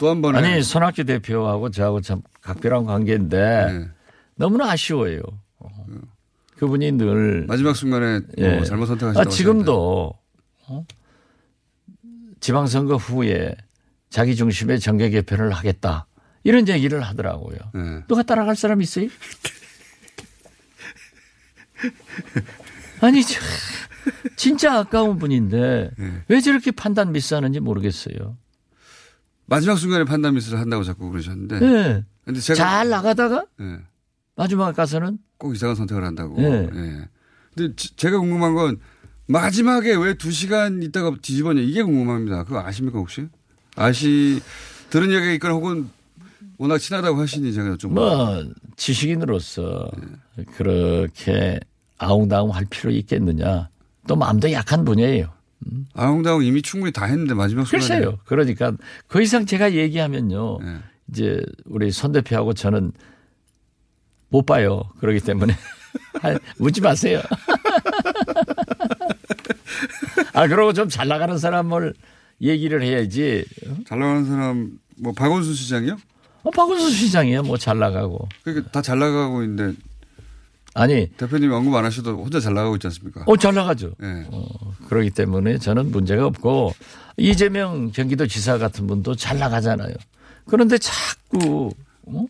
Speaker 5: 또 한 번에
Speaker 6: 아니 손학규 대표하고 저하고 참 각별한 관계인데
Speaker 5: 네.
Speaker 6: 너무나 아쉬워요. 어. 그분이 늘
Speaker 5: 마지막 순간에 뭐
Speaker 6: 예.
Speaker 5: 잘못 선택하셨다고
Speaker 6: 아, 지금도 어? 지방선거 후에 자기 중심의 정계 개편을 하겠다 이런 얘기를 하더라고요.
Speaker 5: 네.
Speaker 6: 누가 따라갈 사람 있어요? 아니 저, 진짜 아까운 분인데
Speaker 5: 네.
Speaker 6: 왜 저렇게 판단 미스하는지 모르겠어요.
Speaker 5: 마지막 순간에 판단 미스를 한다고 자꾸 그러셨는데
Speaker 6: 네.
Speaker 5: 근데 제가
Speaker 6: 잘 나가다가
Speaker 5: 예.
Speaker 6: 마지막 가서는
Speaker 5: 꼭 이상한 선택을 한다고.
Speaker 6: 네.
Speaker 5: 예. 근데 지- 제가 궁금한 건 마지막에 왜 두 시간 있다가 뒤집었냐 이게 궁금합니다. 그거 아십니까 혹시? 아시 들은 얘기가 있거나 혹은 워낙 친하다고 하시니 제가 좀
Speaker 6: 뭐 지식인으로서 그렇게 아웅다웅 할 필요 있겠느냐. 또 마음도 약한 분이에요.
Speaker 5: 아웅다웅 이미 충분히 다 했는데 마지막 순간에
Speaker 6: 글쎄요. 그러니까 그 이상 제가 얘기하면요.
Speaker 5: 예.
Speaker 6: 이제 우리 손 대표하고 저는 못 봐요. 그러기 때문에 아, 묻지 마세요. 아 그러고 좀 잘 나가는 사람을 얘기를 해야지.
Speaker 5: 잘 나가는 사람 뭐 박원순 시장이요?
Speaker 6: 어, 박원순 시장이야 뭐잘 나가고.
Speaker 5: 그러니까 다 잘 나가고 있는데
Speaker 6: 아니
Speaker 5: 대표님 언급 안 하셔도 혼자 잘 나가고 있지 않습니까?
Speaker 6: 어 잘 나가죠.
Speaker 5: 예.
Speaker 6: 어, 그렇기 때문에 저는 문제가 없고 이재명 경기도지사 같은 분도 잘 나가잖아요. 그런데 자꾸 어?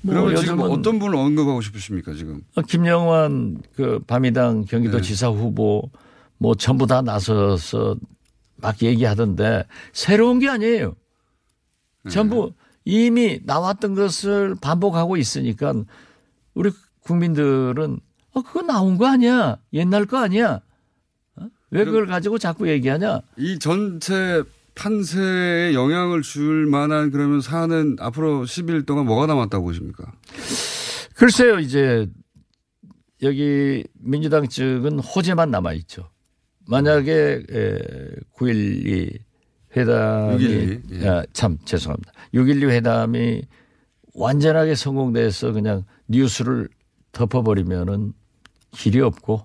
Speaker 6: 뭐
Speaker 5: 그러면 지금 어떤 분을 언급하고 싶으십니까 지금?
Speaker 6: 김영환 그 밤이당 경기도지사 후보 뭐 전부 다 나서서 막 얘기하던데 새로운 게 아니에요. 전부 이미 나왔던 것을 반복하고 있으니까 우리 국민들은 어 그거 나온 거 아니야 옛날 거 아니야 어? 왜 그걸 가지고 자꾸 얘기하냐
Speaker 5: 이 전체 판세에 영향을 줄 만한 그러면 사안은 앞으로 10일 동안 뭐가 남았다고 보십니까?
Speaker 6: 글쎄요 이제 여기 민주당 측은 호재만 남아 있죠 만약에 9.12 회담이
Speaker 5: 6.12, 예.
Speaker 6: 아, 참 죄송합니다 6.12 회담이 완전하게 성공돼서 그냥 뉴스를 덮어버리면은 길이 없고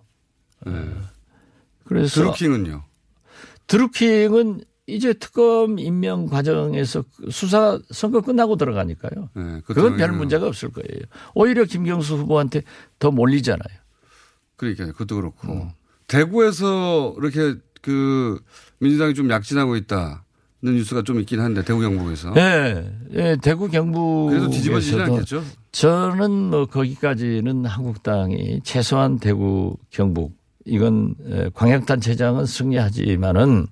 Speaker 6: 그래서
Speaker 5: 드루킹은요?
Speaker 6: 드루킹은 이제 특검 임명 과정에서 수사 선거 끝나고 들어가니까요.
Speaker 5: 네, 그
Speaker 6: 그건 별. 문제가 없을 거예요. 오히려 김경수 후보한테 더 몰리잖아요.
Speaker 5: 그러니까요. 그것도 그렇고.
Speaker 6: 음.
Speaker 5: 대구에서 이렇게 그 민주당이 좀 약진하고 있다는 뉴스가 좀 있긴 한데 대구 경북에서.
Speaker 6: 예, 예, 대구 경북.
Speaker 5: 그래도 뒤집어지지 않겠죠?
Speaker 6: 저는 뭐 거기까지는 한국당이 최소한 대구 경북 이건 에, 광역단체장은 승리하지만은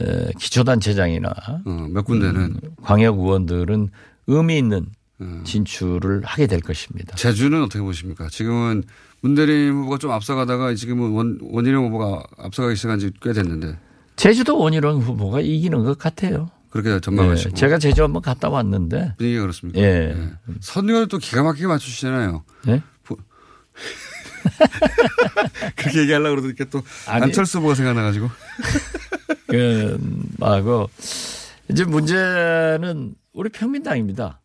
Speaker 6: 에, 기초단체장이나
Speaker 5: 어, 몇 군데는
Speaker 6: 음, 광역 의원들은 의미 있는 진출을 하게 될 것입니다.
Speaker 5: 제주는 어떻게 보십니까? 지금은 문대림 후보가 좀 앞서가다가 지금은 원, 원희룡 후보가 앞서가기 시작한 지 꽤 됐는데
Speaker 6: 제주도 원희룡 후보가 이기는 것 같아요.
Speaker 5: 그렇게 전망하시고.
Speaker 6: 예, 제가 제주 한번 갔다 왔는데
Speaker 5: 분위기가 그렇습니까?
Speaker 6: 예.
Speaker 5: 선의원을 또 기가 막히게 맞추시잖아요.
Speaker 6: 예?
Speaker 5: 그렇게 얘기하려고 그러니까 또
Speaker 6: 아니.
Speaker 5: 안철수 후보가 생각나가지고.
Speaker 6: 그, 하고 이제 문제는 우리 평민당입니다.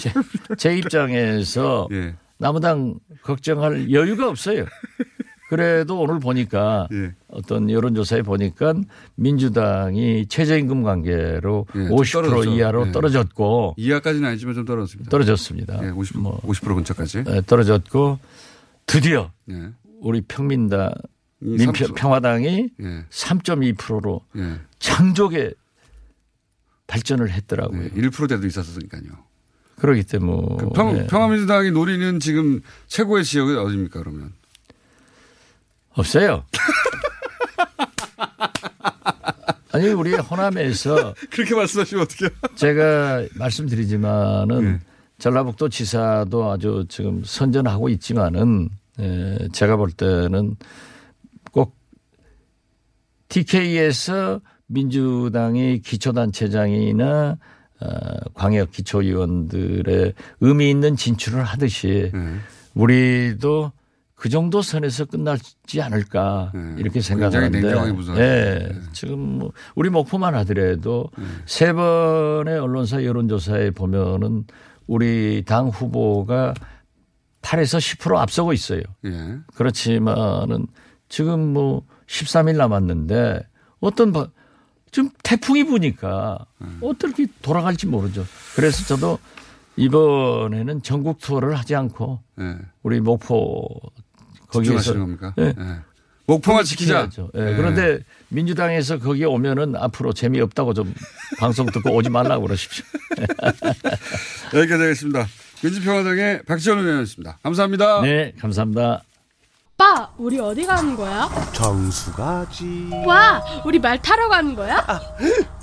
Speaker 6: 제, 제 입장에서
Speaker 5: 예.
Speaker 6: 남우당 걱정할 여유가 없어요. 그래도 오늘 보니까
Speaker 5: 예.
Speaker 6: 어떤 여론조사에 보니까 민주당이 최저임금 관계로
Speaker 5: 예,
Speaker 6: 좀50%
Speaker 5: 떨어졌죠.
Speaker 6: 이하로
Speaker 5: 예.
Speaker 6: 떨어졌고
Speaker 5: 이하까지는 아니지만 좀 떨어졌습니다.
Speaker 6: 떨어졌습니다.
Speaker 5: 예, 50,
Speaker 6: 뭐
Speaker 5: 50% 근처까지.
Speaker 6: 예, 떨어졌고 드디어
Speaker 5: 예.
Speaker 6: 우리 평민당
Speaker 5: 이
Speaker 6: 민평,
Speaker 5: 삼-
Speaker 6: 평화당이
Speaker 5: 예.
Speaker 6: 3.2%로
Speaker 5: 예.
Speaker 6: 창조계 발전을 했더라고요.
Speaker 5: 네, 1%대도 있었으니까요.
Speaker 6: 그러기 때문에
Speaker 5: 그 평, 평화민주당이 노리는 지금 최고의 지역이 어디입니까, 그러면?
Speaker 6: 없어요. 아니 우리 호남에서
Speaker 5: 그렇게 말씀하시면 어떡해요?
Speaker 6: 제가 말씀드리지만은
Speaker 5: 네.
Speaker 6: 전라북도 지사도 아주 지금 선전하고 있지만은 에, 제가 볼 때는 꼭 TK에서 민주당의 기초단체장이나 어, 광역 기초위원들의 의미 있는 진출을 하듯이
Speaker 5: 네.
Speaker 6: 우리도 그 정도 선에서 끝나지 않을까 이렇게 생각하는데
Speaker 5: 네. 냉정하게 보셔야죠.
Speaker 6: 예, 지금 뭐 우리 목포만 하더라도 세 번의 언론사 여론조사에 보면은 우리 당 후보가 8에서 10% 앞서고 있어요.
Speaker 5: 예.
Speaker 6: 그렇지만은 지금 뭐 13일 남았는데 어떤 바- 지금 태풍이 부니까 어떻게 돌아갈지 모르죠. 그래서 저도 이번에는 전국 투어를 하지 않고
Speaker 5: 예.
Speaker 6: 우리 목포 거기에서
Speaker 5: 집중하시는 겁니까?
Speaker 6: 예.
Speaker 5: 예. 목포만 지키자.
Speaker 6: 예,
Speaker 5: 예.
Speaker 6: 그런데 민주당에서 거기 오면은 앞으로 재미없다고 좀 방송 듣고 오지 말라고 그러십시오.
Speaker 5: 여기까지 하겠습니다. 민주평화당의 박지원 의원이었습니다. 감사합니다.
Speaker 6: 네, 감사합니다.
Speaker 7: 오빠, 우리 어디 가는 거야?
Speaker 8: 정수 가지.
Speaker 7: 와, 우리 말 타러 가는 거야?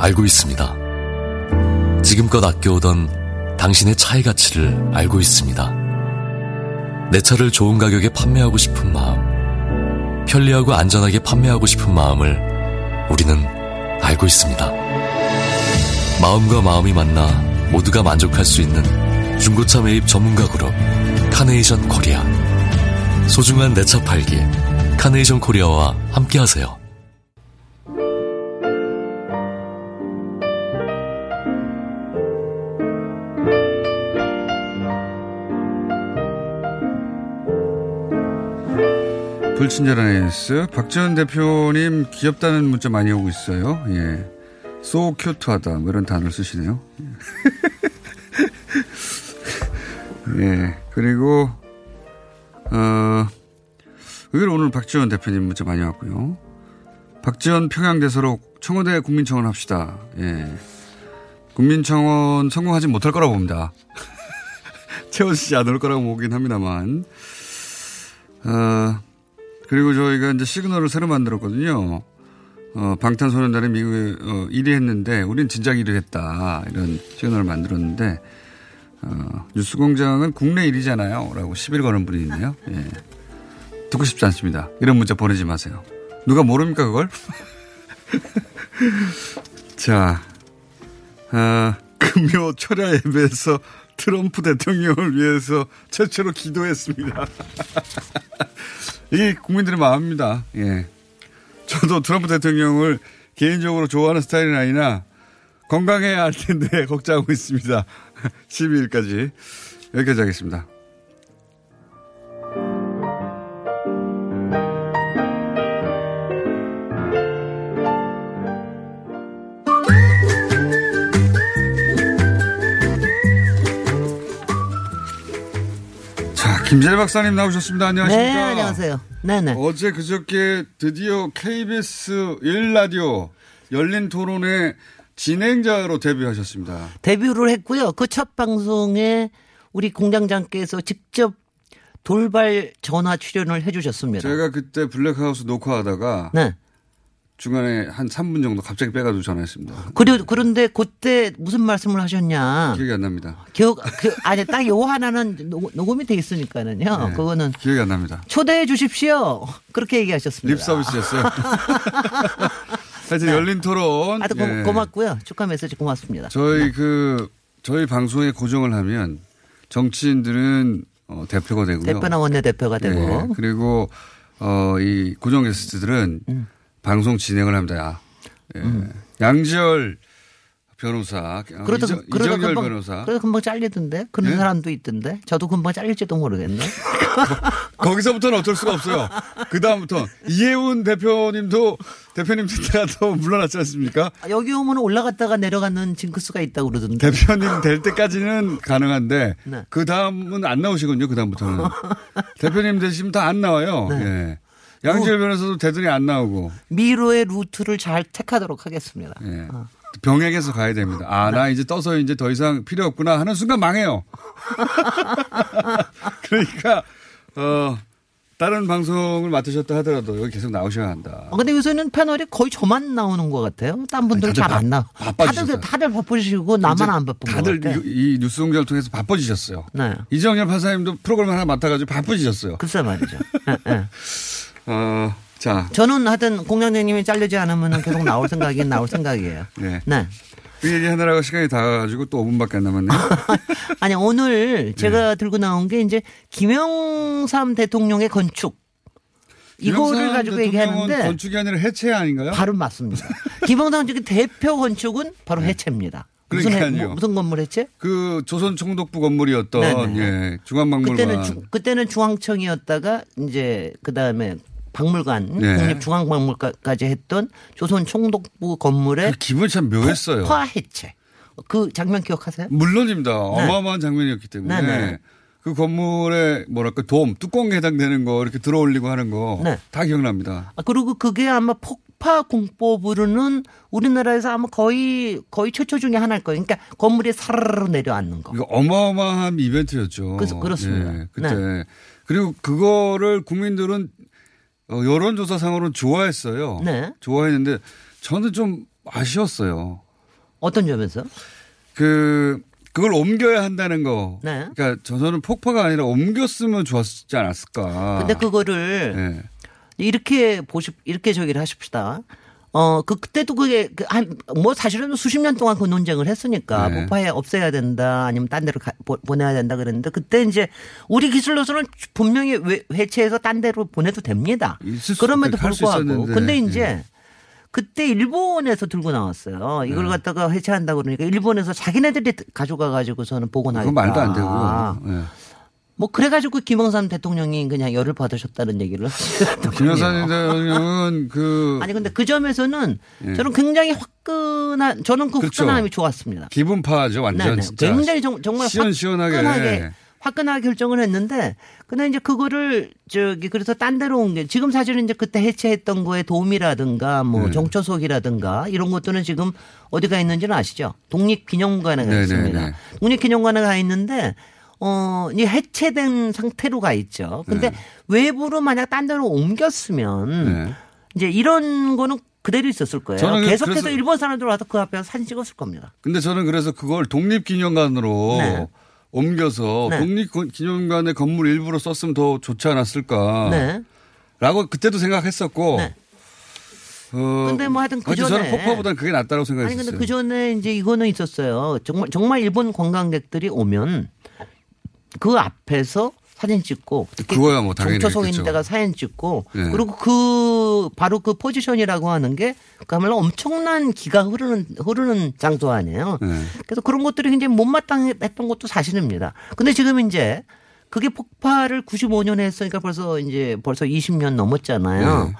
Speaker 9: 알고 있습니다. 지금껏 아껴오던 당신의 차의 가치를 알고 있습니다. 내 차를 좋은 가격에 판매하고 싶은 마음, 편리하고 안전하게 판매하고 싶은 마음을 우리는 알고 있습니다. 마음과 마음이 만나 모두가 만족할 수 있는 중고차 매입 전문가 그룹 카네이션 코리아. 소중한 내 차 팔기 카네이션 코리아와 함께하세요.
Speaker 5: 불친절한 AS. 박지원 대표님 귀엽다는 문자 많이 오고 있어요. 예. so 큐트하다. 뭐 이런 단어를 쓰시네요. 예. 그리고, 어, 의외로 오늘 박지원 대표님 문자 많이 왔고요. 박지원 평양대사로 청와대 국민청원 합시다. 예. 국민청원 성공하지 못할 거라고 봅니다. 채워지지 않을 거라고 보긴 합니다만. 어, 그리고 저희가 이제 시그널을 새로 만들었거든요. 어, 방탄소년단이 미국에 어, 1위 했는데 우린 진작 1위 했다. 이런 시그널을 만들었는데 어, 뉴스공장은 국내 1위잖아요. 라고 시비를 거는 분이 있네요. 예. 듣고 싶지 않습니다. 이런 문자 보내지 마세요. 누가 모릅니까 그걸? 자, 아, 금요 철야 예배에서 트럼프 대통령을 위해서 최초로 기도했습니다. 이게 국민들의 마음입니다. 예. 저도 트럼프 대통령을 개인적으로 좋아하는 스타일은 아니나 건강해야 할 텐데 걱정하고 있습니다. 12일까지. 여기까지 하겠습니다. 김재래 박사님 나오셨습니다. 안녕하십니까?
Speaker 10: 네, 안녕하세요. 네네.
Speaker 5: 어제 그저께 드디어 KBS 1라디오 열린 토론의 진행자로 데뷔하셨습니다.
Speaker 10: 데뷔를 했고요. 그 첫 방송에 우리 공장장께서 직접 돌발 전화 출연을 해주셨습니다.
Speaker 5: 제가 그때 블랙하우스 녹화하다가
Speaker 10: 네.
Speaker 5: 중간에 한 3분 정도 갑자기 빼가지고 전화했습니다.
Speaker 10: 그리, 그런데 그때 무슨 말씀을 하셨냐.
Speaker 5: 기억이 안 납니다.
Speaker 10: 기억, 그, 아니, 딱 요 하나는 녹- 녹음이 돼 있으니까는요.
Speaker 5: 네,
Speaker 10: 그거는
Speaker 5: 기억이 안 납니다.
Speaker 10: 초대해 주십시오. 그렇게 얘기하셨습니다.
Speaker 5: 립 서비스였어요. 하여튼 열린 토론.
Speaker 10: 고,
Speaker 5: 예.
Speaker 10: 고맙고요. 축하 메시지 고맙습니다.
Speaker 5: 저희 그 저희 방송에 고정을 하면 정치인들은 어, 대표가 되고요.
Speaker 10: 대표나 원내 대표가 되고.
Speaker 5: 네, 그리고 어, 이 고정 게스트들은
Speaker 10: 음.
Speaker 5: 방송 진행을 합니다. 예. 양지열 변호사, 어,
Speaker 10: 그러다,
Speaker 5: 이정,
Speaker 10: 그러다
Speaker 5: 이정열
Speaker 10: 금방,
Speaker 5: 변호사.
Speaker 10: 그러다 금방 잘리던데? 그런
Speaker 5: 예?
Speaker 10: 사람도 있던데? 저도 금방 잘릴지도 모르겠네.
Speaker 5: 거기서부터는 어쩔 수가 없어요. 그 다음부터 이혜훈 대표님도 대표님 또 물러났지 않습니까?
Speaker 10: 아, 여기 오면 올라갔다가 내려가는 징크스가 있다고 그러던데.
Speaker 5: 대표님 될 때까지는 가능한데
Speaker 10: 네.
Speaker 5: 그 다음은 안 나오시군요. 그 다음부터는 대표님 되시면 다 안 나와요.
Speaker 10: 네.
Speaker 5: 예. 양지열 변호사도 뜨더니 안 나오고
Speaker 10: 미로의 루트를 잘 택하도록 하겠습니다.
Speaker 5: 예.
Speaker 10: 어.
Speaker 5: 병행해서 가야 됩니다. 아, 나 이제 떠서 이제 더 이상 필요 없구나 하는 순간 망해요. 그러니까, 어, 다른 방송을 맡으셨다 하더라도 여기 계속 나오셔야 한다.
Speaker 10: 어, 근데 요새는 패널이 거의 저만 나오는 것 같아요. 딴 분들 잘안
Speaker 5: 바-
Speaker 10: 나와.
Speaker 5: 바빠지셨어요.
Speaker 10: 다들, 다들 바쁘시고 나만 안 바쁜 것
Speaker 5: 다들
Speaker 10: 같아.
Speaker 5: 이, 이 뉴스 공장을 통해서 바빠지셨어요.
Speaker 10: 네.
Speaker 5: 이정렬 판사님도 프로그램 하나 맡아가지고 바쁘지셨어요.
Speaker 10: 글쎄 말이죠. 예, 예.
Speaker 5: 어, 자.
Speaker 10: 저는 하여튼 공장장님이 잘리지 않으면 계속 나올 생각이긴 나올 생각이에요.
Speaker 5: 네.
Speaker 10: 네.
Speaker 5: 그 얘기 하느라고 시간이 다 가지고 또 5분밖에 안 남았네요.
Speaker 10: 아니
Speaker 5: 네.
Speaker 10: 오늘 제가 들고 나온 게 이제 김영삼 대통령의 건축. 이거를 가지고 얘기하는데
Speaker 5: 건축이 아니라 해체 아닌가요?
Speaker 10: 바로 맞습니다. 김영삼 측의 대표 건축은 바로 해체입니다. 무슨, 해,
Speaker 5: 네.
Speaker 10: 뭐, 무슨 건물 해체?
Speaker 5: 그 조선 총독부 건물이었던
Speaker 10: 네네.
Speaker 5: 예, 중앙박물관.
Speaker 10: 그때는 주, 그때는 중앙청이었다가 이제 그 다음에 박물관
Speaker 5: 네.
Speaker 10: 국립중앙박물관까지 했던 조선 총독부 건물의
Speaker 5: 그 기분이 참 묘했어요.
Speaker 10: 폭파 해체. 그 장면 기억하세요?
Speaker 5: 물론입니다. 어마어마한 장면이었기 때문에
Speaker 10: 네네.
Speaker 5: 그 건물에 뭐랄까 돔 뚜껑에 해당되는 거 이렇게 들어올리고 하는 거다
Speaker 10: 네.
Speaker 5: 기억납니다.
Speaker 10: 아, 그리고 그게 아마 폭 폭파 공법으로는 우리나라에서 아마 거의 거의 최초 중에 하나일 거예요. 그러니까 건물이 사르르 내려앉는 거.
Speaker 5: 어마어마한 이벤트였죠.
Speaker 10: 그래서 그렇습니다.
Speaker 5: 예, 그때
Speaker 10: 네.
Speaker 5: 그리고 그거를 국민들은 어, 여론조사상으로는 좋아했어요.
Speaker 10: 네.
Speaker 5: 좋아했는데 저는 좀 아쉬웠어요.
Speaker 10: 어떤 점에서?
Speaker 5: 그 그걸 옮겨야 한다는 거.
Speaker 10: 네.
Speaker 5: 그러니까 저는 폭파가 아니라 옮겼으면 좋았지 않았을까.
Speaker 10: 근데 그거를
Speaker 5: 네.
Speaker 10: 이렇게 보십 이렇게 저기를 하십시다. 어, 그, 그때도 그게, 그 한, 뭐 사실은 수십 년 동안 그 논쟁을 했으니까,
Speaker 5: 네.
Speaker 10: 폭파해 없애야 된다, 아니면 딴 데로 가, 보, 보내야 된다 그랬는데, 그때 이제 우리 기술로서는 분명히 회- 회체해서 딴 데로 보내도 됩니다. 그럼에도 불구하고. 근데 이제,
Speaker 5: 예.
Speaker 10: 그때 일본에서 들고 나왔어요. 이걸
Speaker 5: 네.
Speaker 10: 갖다가 해체한다고 그러니까 일본에서 자기네들이 가져가 가지고서는 보관하겠다.
Speaker 5: 그건 말도 안 되고. 예.
Speaker 10: 뭐 그래가지고 김영삼 대통령이 그냥 열을 받으셨다는 얘기를 하시더라고요.
Speaker 5: 김여사 대통령은 그
Speaker 10: 아니 근데 그 점에서는
Speaker 5: 예.
Speaker 10: 저는 굉장히 화끈한 저는 그
Speaker 5: 그렇죠.
Speaker 10: 화끈함이 좋았습니다.
Speaker 5: 기분파죠 완전
Speaker 10: 네네.
Speaker 5: 진짜.
Speaker 10: 굉장히 정, 정말
Speaker 5: 시원시원하게.
Speaker 10: 화끈하게 화끈하게 결정을 했는데 근데 이제 그거를 저기 그래서 딴 데로 온 게 지금 사실은 이제 그때 해체했던 거에 도움이라든가 뭐
Speaker 5: 네.
Speaker 10: 정초석이라든가 이런 것들은 지금 어디가 있는지는 아시죠? 독립기념관에 가
Speaker 5: 네네네.
Speaker 10: 있습니다. 독립기념관에 가 있는데 어, 이 해체된 상태로 가 있죠. 근데
Speaker 5: 네.
Speaker 10: 외부로 만약 딴 데로 옮겼으면
Speaker 5: 네.
Speaker 10: 이제 이런 거는 그대로 있었을 거예요.
Speaker 5: 저는
Speaker 10: 계속해서 일본 사람들 와서 그 앞에 사진 찍었을 겁니다.
Speaker 5: 근데 저는 그래서 그걸 독립기념관으로
Speaker 10: 네.
Speaker 5: 옮겨서
Speaker 10: 네.
Speaker 5: 독립기념관의 건물 일부러 썼으면 더 좋지 않았을까.
Speaker 10: 네.
Speaker 5: 라고 그때도 생각했었고. 어,
Speaker 10: 근데 뭐 하여튼 그
Speaker 5: 하여튼 저는
Speaker 10: 전에-
Speaker 5: 폭파보다는 그게 낫다고
Speaker 10: 아니
Speaker 5: 생각했어요.
Speaker 10: 근데 그 전에 이제 이거는 있었어요. 정말 정말 일본 관광객들이 오면 그 앞에서 사진 찍고
Speaker 5: 그거야 뭐 당연히
Speaker 10: 정초성
Speaker 5: 그랬겠죠.
Speaker 10: 있는 데가 사진 찍고
Speaker 5: 네.
Speaker 10: 그리고 그 바로 그 포지션이라고 하는 게 그야말로 엄청난 기가 흐르는 흐르는 장소 아니에요.
Speaker 5: 네.
Speaker 10: 그래서 그런 것들이 굉장히 못마땅했던 것도 사실입니다. 근데 지금 이제 그게 폭발을 95년에 했으니까 벌써 이제 벌써 20년 넘었잖아요.
Speaker 5: 네.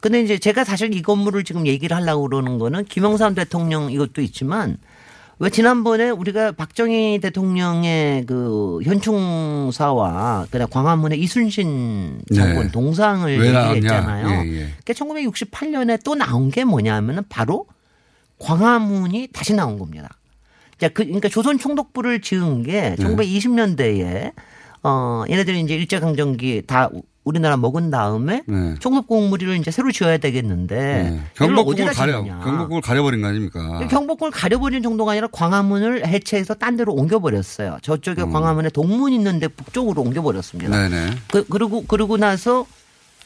Speaker 10: 근데 이제 제가 사실 이 건물을 지금 얘기를 하려고 그러는 거는 김영삼 대통령 이것도 있지만 왜 지난번에 우리가 박정희 대통령의 그 현충사와 그다음 광화문의 이순신 장군
Speaker 5: 네.
Speaker 10: 동상을. 얘기했잖아요.
Speaker 5: 예, 예.
Speaker 10: 그러니까 1968년에 또 나온 게 뭐냐면은 바로 광화문이 다시 나온 겁니다. 자, 그, 그러니까 조선 총독부를 지은 게
Speaker 5: 네.
Speaker 10: 1920년대에 어, 얘네들이 이제 일제강점기 다 우- 우리나라 먹은 다음에
Speaker 5: 네.
Speaker 10: 총독공무리를 이제 새로 지어야 되겠는데
Speaker 5: 네. 경복궁을 가려,
Speaker 10: 짓느냐.
Speaker 5: 경복궁을 가려버린 거 아닙니까?
Speaker 10: 경복궁을 가려버린 정도가 아니라 광화문을 해체해서 딴 데로 옮겨버렸어요. 저쪽에 광화문에 동문 있는데 북쪽으로 옮겨버렸습니다.
Speaker 5: 음. 네네.
Speaker 10: 그, 그리고 그러고 나서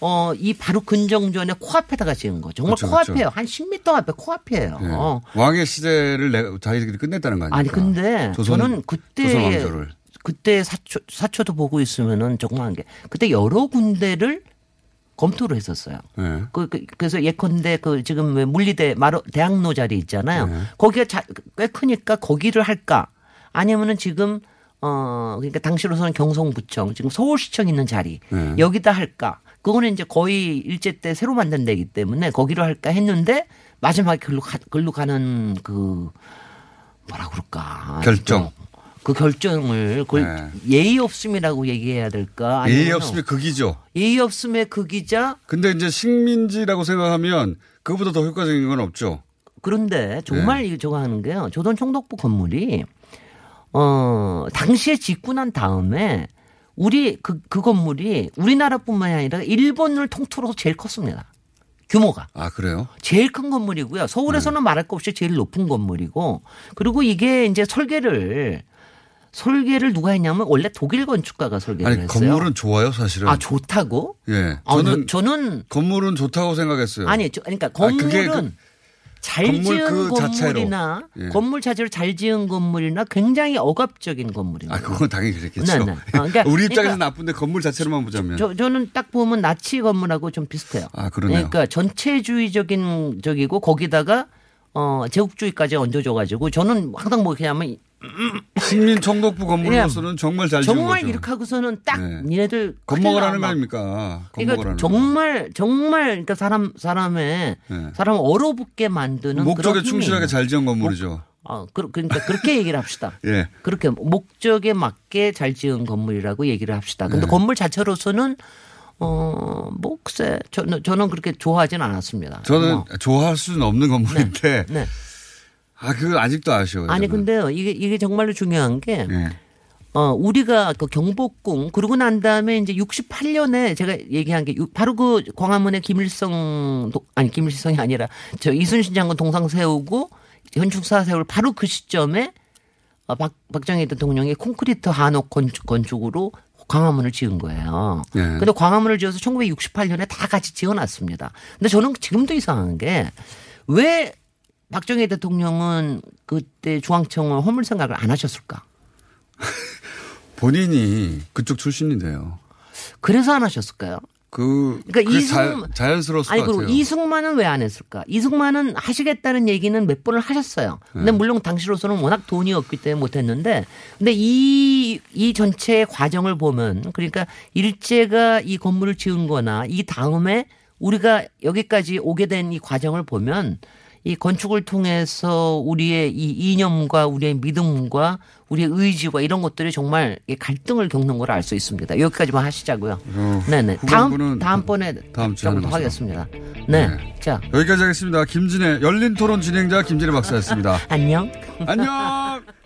Speaker 10: 어, 이 바로 근정전에 코앞에다가 지은 거. 정말
Speaker 5: 그렇죠,
Speaker 10: 코앞이에요.
Speaker 5: 그렇죠.
Speaker 10: 한 10m 앞에 코앞이에요.
Speaker 5: 네.
Speaker 10: 어.
Speaker 5: 왕의 시대를 자기들이 끝냈다는 거 아닙니까?
Speaker 10: 아니 근데
Speaker 5: 조선,
Speaker 10: 저는 그때
Speaker 5: 조선 왕조를.
Speaker 10: 그때 사초 사초도 보고 있으면은 정말 게 그때 여러 군데를 검토를 했었어요.
Speaker 5: 네.
Speaker 10: 그, 그, 그래서 예컨대 그 지금 왜 물리대 마로 대학로 자리 있잖아요.
Speaker 5: 네.
Speaker 10: 거기가 자, 꽤 크니까 거기를 할까? 아니면은 지금 어 그러니까 당시로서는 경성부청 지금 서울시청 있는 자리
Speaker 5: 네.
Speaker 10: 여기다 할까? 그거는 이제 거의 일제 때 새로 만든 데이기 때문에 거기로 할까 했는데 마지막에 글로 가, 글로 가는 그 뭐라 그럴까?
Speaker 5: 결정.
Speaker 10: 그 결정을 그걸 예의 없음이라고 얘기해야 될까?
Speaker 5: 네. 예의 없으면 극이죠.
Speaker 10: 예의 없음의 극이자
Speaker 5: 근데 이제 식민지라고 생각하면 그거보다 더 효과적인 건 없죠.
Speaker 10: 그런데 정말 이 저거 하는 게요. 조선 총독부 건물이 어 당시에 짓고 난 다음에 우리 그, 그 건물이 우리나라뿐만이 아니라 일본을 통틀어서 제일 컸습니다. 규모가.
Speaker 5: 아 그래요?
Speaker 10: 제일 큰 건물이고요. 서울에서는 말할 거 없이 제일 높은 건물이고 그리고 이게 이제 설계를 설계를 누가 했냐면 원래 독일 건축가가 설계를
Speaker 5: 아니
Speaker 10: 했어요.
Speaker 5: 건물은 좋아요 사실은.
Speaker 10: 아 좋다고?
Speaker 5: 예.
Speaker 10: 아,
Speaker 5: 저는
Speaker 10: 저, 는
Speaker 5: 건물은 좋다고 생각했어요.
Speaker 10: 아니 저, 그러니까
Speaker 5: 아,
Speaker 10: 건물은
Speaker 5: 그-
Speaker 10: 잘
Speaker 5: 건물
Speaker 10: 지은
Speaker 5: 그 자체로.
Speaker 10: 건물이나
Speaker 5: 예.
Speaker 10: 건물 자체를 잘 지은 건물이나 굉장히 억압적인 건물입니다.
Speaker 5: 아 그건 당연히 그랬겠죠.
Speaker 10: 네, 네. 아, 그러니까-
Speaker 5: 우리 입장에서
Speaker 10: 그러니까
Speaker 5: 나쁜데 건물 자체로만 보자면.
Speaker 10: 저, 저는 딱 보면 나치 건물하고 좀 비슷해요.
Speaker 5: 아 그러네요.
Speaker 10: 그러니까 전체주의적인 적이고 거기다가 어 제국주의까지 얹어줘가지고 저는 항상 뭐 그냐면
Speaker 5: 식민 총독부 건물로서는 정말 잘 지은
Speaker 10: 정말
Speaker 5: 거죠.
Speaker 10: 이렇게 하고서는 딱
Speaker 5: 네.
Speaker 10: 니네들
Speaker 5: 겁먹으라는 거. 아닙니까?
Speaker 10: 그러니까 정말 정말 그러니까 사람 사람의
Speaker 5: 네.
Speaker 10: 사람 을 얼어붙게 만드는
Speaker 5: 목적에 충실하게 잘 지은 건물이죠.
Speaker 10: 아, 그, 그러니까 그렇게 얘기를 합시다.
Speaker 5: 예.
Speaker 10: 그렇게 목적에 맞게 잘 지은 건물이라고 얘기를 합시다. 근데
Speaker 5: 네.
Speaker 10: 건물 자체로서는 어, 뭐, 글쎄, 저는, 저는 그렇게 좋아하진 않았습니다.
Speaker 5: 저는
Speaker 10: 뭐.
Speaker 5: 좋아할 수는 없는 건물인데.
Speaker 10: 네.
Speaker 5: 아, 그거 아직도 아쉬워요.
Speaker 10: 아니,
Speaker 5: 저는.
Speaker 10: 근데요, 이게, 이게 정말로 중요한 게,
Speaker 5: 네.
Speaker 10: 어, 우리가 그 경복궁, 그러고 난 다음에 이제 68년에 제가 얘기한 게, 유- 바로 그 광화문에 김일성, 도- 아니, 김일성이 아니라, 저 이순신 장군 동상 세우고, 현충사 세울 바로 그 시점에, 어, 박, 박정희 대통령이 콘크리트 한옥 건축, 건축으로 광화문을 지은 거예요.
Speaker 5: 네.
Speaker 10: 근데 광화문을 지어서 1968년에 다 같이 지어놨습니다. 근데 저는 지금도 이상한 게, 왜 박정희 대통령은 그때 중앙청을 허물 생각을 안 하셨을까?
Speaker 5: 본인이 그쪽 출신인데요.
Speaker 10: 그래서 안 하셨을까요?
Speaker 5: 그,
Speaker 10: 그러니까 이승-
Speaker 5: 자, 자연스러웠을
Speaker 10: 아니
Speaker 5: 것.
Speaker 10: 이승만은 왜 안 했을까? 이승만은 하시겠다는 얘기는 몇 번을 하셨어요. 근데
Speaker 5: 네.
Speaker 10: 물론 당시로서는 워낙 돈이 없기 때문에 못했는데, 근데 이이 전체 과정을 보면 그러니까 일제가 이 건물을 지은거나 이 다음에 우리가 여기까지 오게 된 이 과정을 보면 이 건축을 통해서 우리의 이 이념과 우리의 믿음과 우리의 의지와 이런 것들이 정말 이 갈등을 겪는 걸 알 수 있습니다. 여기까지만 하시자고요.
Speaker 5: 어,
Speaker 10: 네네.
Speaker 5: 후반부는
Speaker 10: 다음 다음번에
Speaker 5: 다음 주에.
Speaker 10: 하겠습니다. 네. 자
Speaker 5: 여기까지 하겠습니다. 김진애 열린 토론 진행자 김진애 박사였습니다.
Speaker 10: 안녕.
Speaker 5: 안녕.